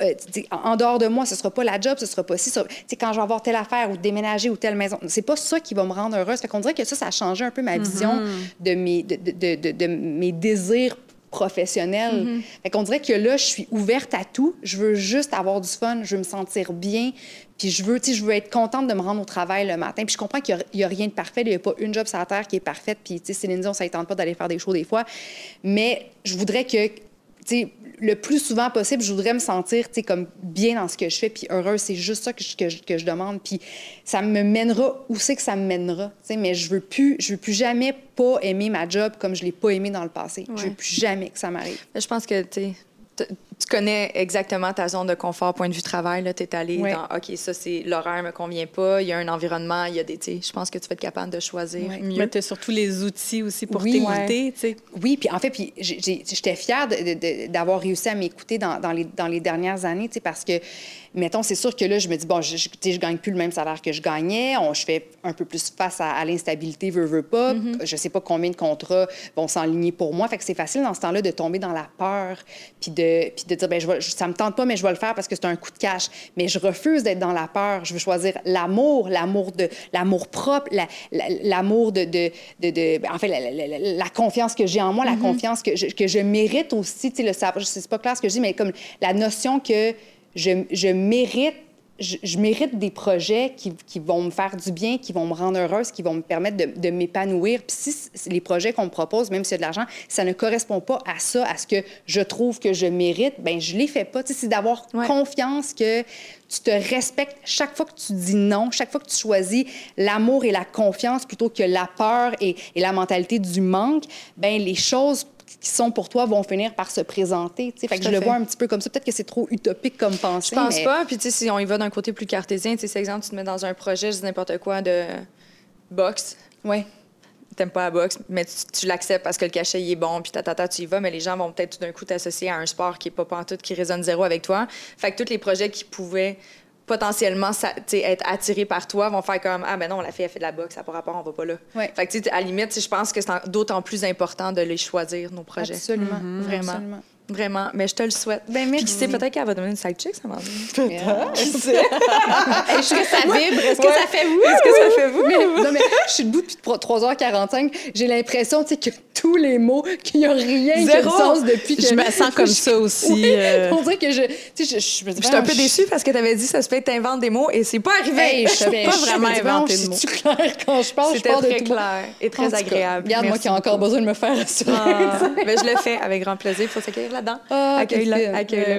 Euh, en dehors de moi, ce sera pas la job, ce sera pas si. Quand je vais avoir telle affaire ou déménager ou telle maison, c'est pas ça qui va me rendre heureuse. Fait qu'on dirait que ça, ça a changé un peu ma vision mm-hmm. de, mes, de, de, de, mes désirs professionnels. Mm Fait qu'on dirait que là, je suis ouverte à tout. Je veux juste avoir du fun, je veux me sentir bien, puis je veux, je veux être contente de me rendre au travail le matin. Puis je comprends qu'il n'y a, rien de parfait. Il n'y a pas une job sur la terre qui est parfaite. Puis, tu sais, Céline Dion, ça ne tente pas d'aller faire des shows des fois. Mais je voudrais que, le plus souvent possible, je voudrais me sentir, tu sais, comme bien dans ce que je fais, puis heureuse. C'est juste ça que je, que, je, demande. Puis ça me mènera où c'est que ça me mènera, tu sais. Mais je veux plus, je veux plus jamais pas aimer ma job comme je l'ai pas aimé dans le passé. Je veux plus jamais que ça m'arrive. Je pense que, tu tu connais exactement ta zone de confort, point de vue travail. Tu es allé dans OK, ça, c'est l'horaire me convient pas, il y a un environnement, il y a des. Je pense que tu vas être capable de choisir mieux. Mais tu as surtout les outils aussi pour t'écouter. Oui, puis en fait, puis j'étais fière d'avoir réussi à m'écouter dans, dans, les, dans les dernières années, parce que mettons, c'est sûr que là, je me dis, bon, je, je, je gagne plus le même salaire que je gagnais. On, je fais un peu plus face à, l'instabilité, veux, veux pas. Mm-hmm. Je sais pas combien de contrats vont s'enligner pour moi. Fait que c'est facile dans ce temps-là de tomber dans la peur, puis de, puis de dire, ben, je vais, ça me tente pas, mais je vais le faire parce que c'est un coup de cash. Mais je refuse d'être dans la peur. Je veux choisir l'amour, l'amour de, l'amour propre, l'amour de, de, de, ben, en fait, la, confiance que j'ai en moi, la mm-hmm. confiance que je, que je mérite aussi. Tu sais, c'est pas clair ce que je dis, mais comme la notion que je, mérite je, mérite des projets qui, vont me faire du bien, qui vont me rendre heureuse, qui vont me permettre de, m'épanouir. Puis si les projets qu'on me propose, même s'il y a de l'argent, ça ne correspond pas à ça, à ce que je trouve que je mérite, ben je les fais pas. c'est d'avoir confiance que tu te respectes chaque fois que tu dis non, chaque fois que tu choisis l'amour et la confiance plutôt que la peur et, et la mentalité du manque, ben les choses qui sont pour toi vont finir par se présenter. Fait que je le vois un petit peu comme ça. Peut-être que c'est trop utopique comme pensée. Je pense pas. Puis si on y va d'un côté plus cartésien, c'est exemple, tu te mets dans un projet, je dis n'importe quoi, de boxe. Oui. T'aimes pas la boxe, mais tu, l'acceptes parce que le cachet il est bon, puis ta, tu y vas, mais les gens vont peut-être tout d'un coup t'associer à un sport qui est pas pantoute, qui résonne zéro avec toi. Fait que tous les projets qui pouvaient potentiellement être attirés par toi vont faire comme Ah, ben non, la fille, a fait de la boxe, ça n'a pas rapport, on va pas là. Fait que, à la limite, je pense que c'est d'autant plus important de les choisir, nos projets. Absolument. Mm-hmm. Vraiment. Absolument. Vraiment, mais je te le souhaite. Ben, merci. Puis qui sait, peut-être qu'elle va devenir une side chick, ça m'a Peut-être. Est-ce que ça vibre? Est-ce que ça fait vous? Est-ce que ça fait vous? non, mais je suis debout depuis 3h45. J'ai l'impression, tu sais, que tous les mots, qu'il n'y a rien qui a sens depuis que... Je me sens comme ça aussi. Oui, euh... On dirait que je... Tu sais, je, je, je, suis un peu déçue parce que tu avais dit ça se fait t'inventes des mots et c'est pas arrivé. Hey, je suis pas vraiment inventé de mots. C'est clair quand je parle, je parle très clair et très agréable. Regarde, moi qui ai encore besoin de me faire assurer. Ah, mais je le fais avec grand plaisir. Il faut s'accueillir là-dedans. Ah,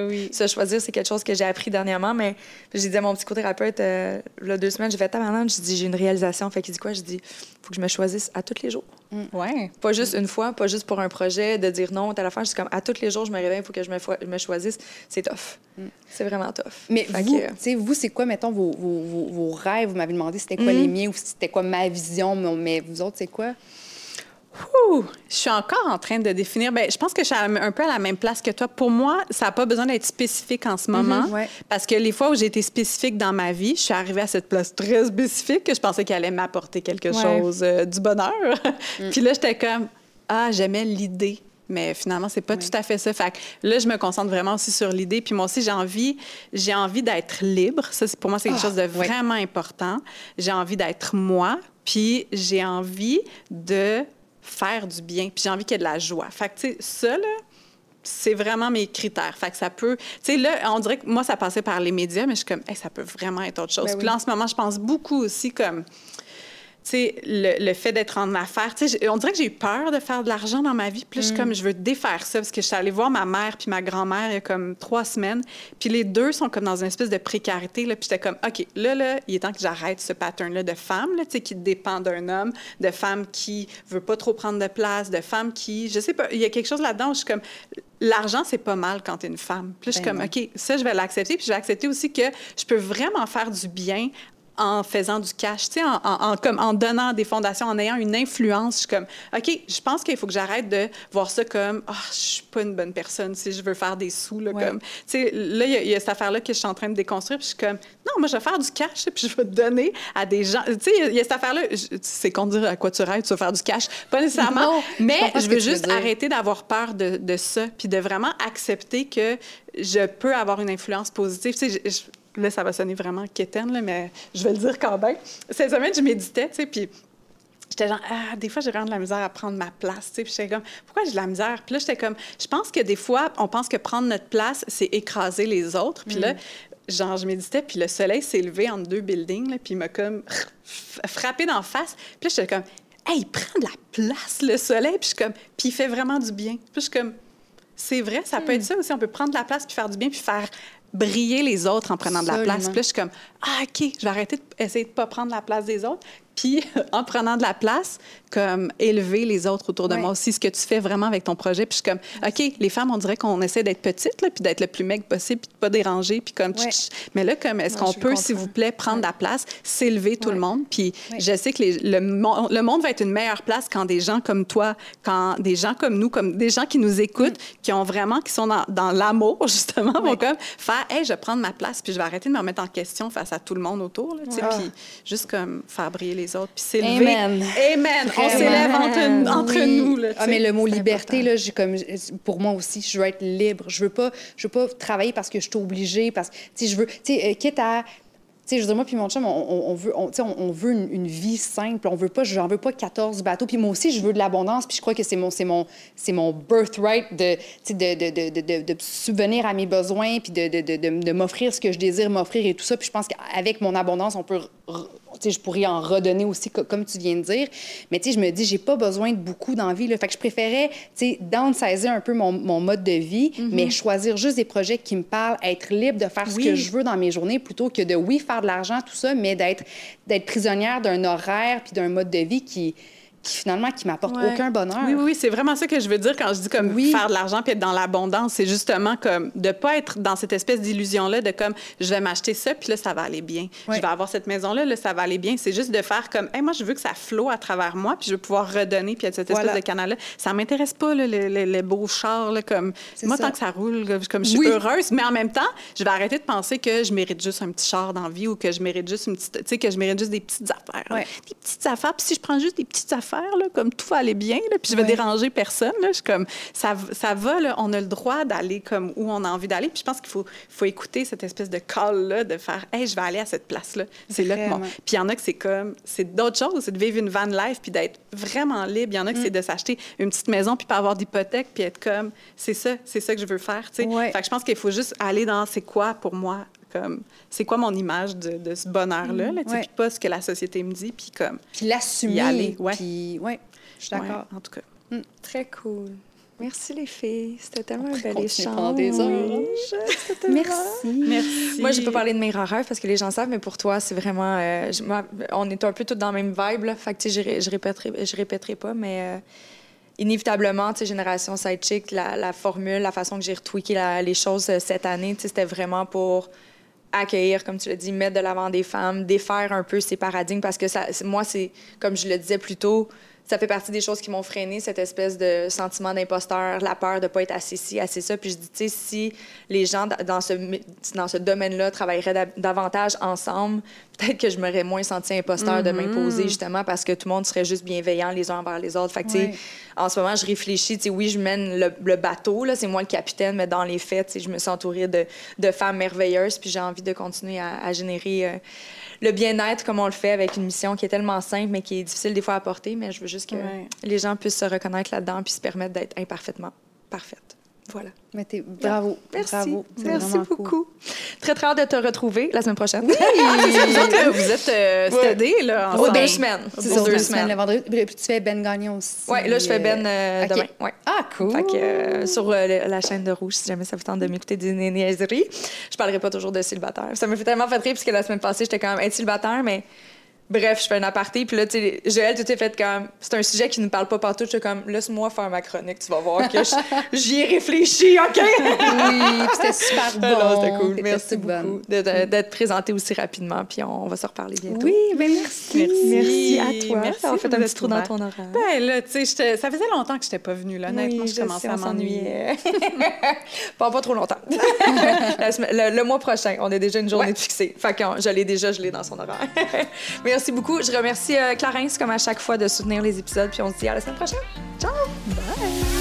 oui. Se choisir, c'est quelque chose que j'ai appris dernièrement, mais j'ai dit à mon psychothérapeute, euh, deux semaines, j'ai fait maintenant, j'ai dit, j'ai une réalisation. Fait qu'il dit quoi? Je dis, faut que je me choisisse à tous les jours. Mm. Ouais. Pas juste une fois, pas juste pour un projet, de dire non à la fin. Je comme, à tous les jours, je me réveille, il faut que je me, me choisisse. C'est tough. Mm. C'est vraiment tough. Mais vous, que... vous c'est quoi, mettons, vos, vos, vos, rêves? Vous m'avez demandé c'était quoi mm. les miens ou c'était quoi ma vision, mais vous autres, c'est quoi? Je suis encore en train de définir. Bien, je pense que je suis un peu à la même place que toi. Pour moi, ça n'a pas besoin d'être spécifique en ce mhm, moment. Parce que les fois où j'ai été spécifique dans ma vie, je suis arrivée à cette place très spécifique que je pensais qu'elle allait m'apporter quelque chose euh, du bonheur. Mm. Puis là, j'étais comme, ah, j'aimais l'idée. Mais finalement, c'est pas tout à fait ça. Fait que là, je me concentre vraiment aussi sur l'idée. Puis moi aussi, j'ai envie, j'ai envie d'être libre. Ça, pour moi, c'est quelque ah, chose de vraiment important. J'ai envie d'être moi. Puis j'ai envie de faire du bien, puis j'ai envie qu'il y ait de la joie. Fait que, tu sais, ça, là, c'est vraiment mes critères. Fait que ça peut... Tu sais, là, on dirait que moi, ça passait par les médias, mais je suis comme, hey, ça peut vraiment être autre chose. Ben puis là, en ce moment, je pense beaucoup aussi comme le, le, fait d'être en affaires. On dirait que j'ai eu peur de faire de l'argent dans ma vie. Puis je suis mm. comme, je veux défaire ça parce que je suis allée voir ma mère puis ma grand-mère il y a comme trois semaines. Puis les deux sont comme dans une espèce de précarité. Là, puis j'étais comme, OK, là, là, il est temps que j'arrête ce pattern-là de femme là, qui dépend d'un homme, de femme qui veut pas trop prendre de place, de femme qui, je sais pas, il y a quelque chose là-dedans où je suis comme, l'argent, c'est pas mal quand tu es une femme. Puis je suis ben comme, OK, ça, je vais l'accepter. Puis je vais accepter aussi que je peux vraiment faire du bien en faisant du cash, tu sais, en, en, comme en donnant des fondations, en ayant une influence. Je suis comme, OK, je pense qu'il faut que j'arrête de voir ça comme, ah, oh, je suis pas une bonne personne si je veux faire des sous, là, comme, tu sais, là, il y, a cette affaire-là que je suis en train de déconstruire, puis je suis comme, non, moi, je vais faire du cash, puis je vais donner à des gens. Tu sais, il y, a cette affaire-là, c'est qu'on dire à quoi tu rêves, tu vas faire du cash. Pas nécessairement, mais je veux juste arrêter d'avoir peur de, de ça, puis de vraiment accepter que je peux avoir une influence positive. Tu sais, je, là, ça va sonner vraiment quétaine, là, mais je vais le dire quand même. Cette semaine, je méditais, tu sais, puis j'étais genre, ah, des fois, j'ai vraiment de la misère à prendre ma place, tu sais, puis j'étais comme, pourquoi j'ai de la misère? Puis là, j'étais comme, je pense que des fois, on pense que prendre notre place, c'est écraser les autres. Puis là, mm. genre, je méditais, puis le soleil s'est levé entre deux buildings, là, puis il m'a comme frappé d'en face. Puis là, j'étais comme, hey, il prend de la place, le soleil, puis je suis comme, puis il fait vraiment du bien. Puis je suis comme, c'est vrai, ça peut être mm. ça aussi. On peut prendre de la place puis faire du bien puis faire briller les autres en prenant de la place. Puis là, je suis comme, ah, OK, je vais arrêter d'essayer de ne pas prendre la place des autres. Puis, en prenant de la place, comme élever les autres autour de moi aussi, ce que tu fais vraiment avec ton projet. Puis, je suis comme, OK, les femmes, on dirait qu'on essaie d'être petites, là, puis d'être le plus mec possible, puis de pas déranger, puis comme, mais là, comme, est-ce qu'on peut, s'il vous plaît, prendre de la place, s'élever tout le monde? Puis, je sais que le, le, monde va être une meilleure place quand des gens comme toi, quand des gens comme nous, comme des gens qui nous écoutent, mm. qui ont vraiment, qui sont dans, dans l'amour, justement, vont comme faire, hey, je vais prendre ma place, puis je vais arrêter de me remettre en question face à tout le monde autour, là, puis juste comme faire briller les autres, puis s'élever. Amen. Amen. On s'élève entre, entre nous. Là, ah, mais le mot liberté, là, comme, pour moi aussi, je veux être libre. Je veux pas, je veux pas travailler parce que je suis obligée, parce que, je veux, euh, quitte à je veux dire, moi puis mon chum, on, veut, on, on veut une, vie simple. On veut pas, j'en veux pas 14 bateaux. Puis moi aussi, je veux de l'abondance. Puis je crois que c'est mon, c'est mon, c'est mon birthright de, de, de, de, de, subvenir à mes besoins, puis de, de, de, m'offrir ce que je désire m'offrir et tout ça. Puis je pense qu'avec mon abondance, on peut je pourrais en redonner aussi, comme tu viens de dire. Mais je me dis, j'ai pas besoin de beaucoup d'envie. Fait que je préférais downsizer un peu mon, mon mode de vie, mm-hmm. mais choisir juste des projets qui me parlent, être libre de faire ce que je veux dans mes journées plutôt que de, oui, faire de l'argent, tout ça, mais d'être prisonnière d'un horaire puis d'un mode de vie qui qui finalement qui m'apporte aucun bonheur. Oui, oui, c'est vraiment ça que je veux dire quand je dis comme faire de l'argent puis être dans l'abondance. C'est justement comme de pas être dans cette espèce d'illusion-là de comme je vais m'acheter ça puis là, ça va aller bien. Je vais avoir cette maison-là, là, ça va aller bien. C'est juste de faire comme, hey, moi, je veux que ça flotte à travers moi puis je veux pouvoir redonner puis être cette espèce de canal-là. Ça m'intéresse pas, là, les, beaux chars, là, comme moi, tant que ça roule, comme je suis heureuse, mais en même temps, je vais arrêter de penser que je mérite juste un petit char dans la vie ou que je mérite juste une petite, tu sais, que je mérite juste des petites affaires. Des petites affaires. Puis si je prends juste des petites affaires, là, comme tout va aller bien, là, puis je vais déranger personne, là, je suis comme, ça, ça va, là, on a le droit d'aller comme où on a envie d'aller. Puis je pense qu'il faut, faut écouter cette espèce de call-là, de faire, hey, je vais aller à cette place-là. C'est là que moi. Puis il y en a que c'est comme, c'est d'autres choses, c'est de vivre une van life puis d'être vraiment libre. Il y en a que c'est mm. de s'acheter une petite maison puis pas avoir d'hypothèque puis être comme, c'est ça, c'est ça que je veux faire, tu sais. Fait que je pense qu'il faut juste aller dans c'est quoi pour moi comme c'est quoi mon image de, de ce bonheur là, là puis pas ce que la société me dit puis comme puis l'assumer ouais puis ouais je suis d'accord en tout cas mm. très cool Merci les filles, c'était tellement un bel échange. des heures. Merci. Merci. Moi, je peux parler de mes rêves parce que les gens savent, mais pour toi, c'est vraiment. Euh, on est un peu tous dans la même vibe, là. Fait que, je, je, répéterai, je répéterai pas, mais euh, inévitablement, tu sais, Génération Sidechick, la, la formule, la façon que j'ai retweaké les choses euh, cette année, tu sais, c'était vraiment pour accueillir, comme tu l'as dit, mettre de l'avant des femmes, défaire un peu ces paradigmes, parce que ça, moi, c'est, comme je le disais plus tôt, ça fait partie des choses qui m'ont freiné, cette espèce de sentiment d'imposteur, la peur de ne pas être assez ci, assez ça. Puis je dis, tu sais, si les gens dans ce, dans ce domaine-là travailleraient davantage ensemble, peut-être que je m'aurais moins senti imposteur de mm-hmm. m'imposer, justement, parce que tout le monde serait juste bienveillant les uns envers les autres. Fait que, sais, en ce moment, je réfléchis, tu sais, oui, je mène le, bateau, là, c'est moi le capitaine, mais dans les faits, tu sais, je me suis entourée de, de femmes merveilleuses, puis j'ai envie de continuer à, générer... Euh, le bien-être comme on le fait avec une mission qui est tellement simple, mais qui est difficile des fois à porter. Mais je veux juste que les gens puissent se reconnaître là-dedans puis se permettre d'être imparfaitement parfaite. Voilà. Mais bravo. Merci. Bravo. Merci beaucoup. Très, très hâte de te retrouver la semaine prochaine. Oui! vous êtes euh, là. En deux semaines. C'est ça, deux semaines. Le vendredi. Puis tu fais Ben Gagnon aussi. Oui, là, je fais Ben euh, demain. Ouais. Ah, cool! Fait que, euh, sur la chaîne de Rouge, si jamais ça vous tente de m'écouter des niaiseries, je parlerai pas toujours de célibataire. Ça me fait tellement fait rire, puisque la semaine passée, j'étais quand même être célibataire, mais Bref, je fais un aparté, puis là, tu sais, Joël, tout est fait comme. C'est un sujet qui ne parle pas partout. Je suis comme, laisse-moi faire ma chronique, tu vas voir que j'y ai réfléchi, OK? oui, c'était super bon. c'était cool. Merci beaucoup d'être présenté aussi rapidement, puis on, va se reparler bientôt. Oui, bien merci. Merci. à toi. Merci. On fait un petit trou dans ton horaire. Ben là, tu sais, ça faisait longtemps que je n'étais pas venue, là. Honnêtement, je, commençais à m'ennuyer. pas, pas trop longtemps. le, mois prochain, on a déjà une journée fixée. Fait que je l'ai déjà gelé dans son horaire. Merci Merci beaucoup. Je remercie euh, Clarence, comme à chaque fois, de soutenir les épisodes. Puis on se dit à la semaine prochaine. Ciao! Bye!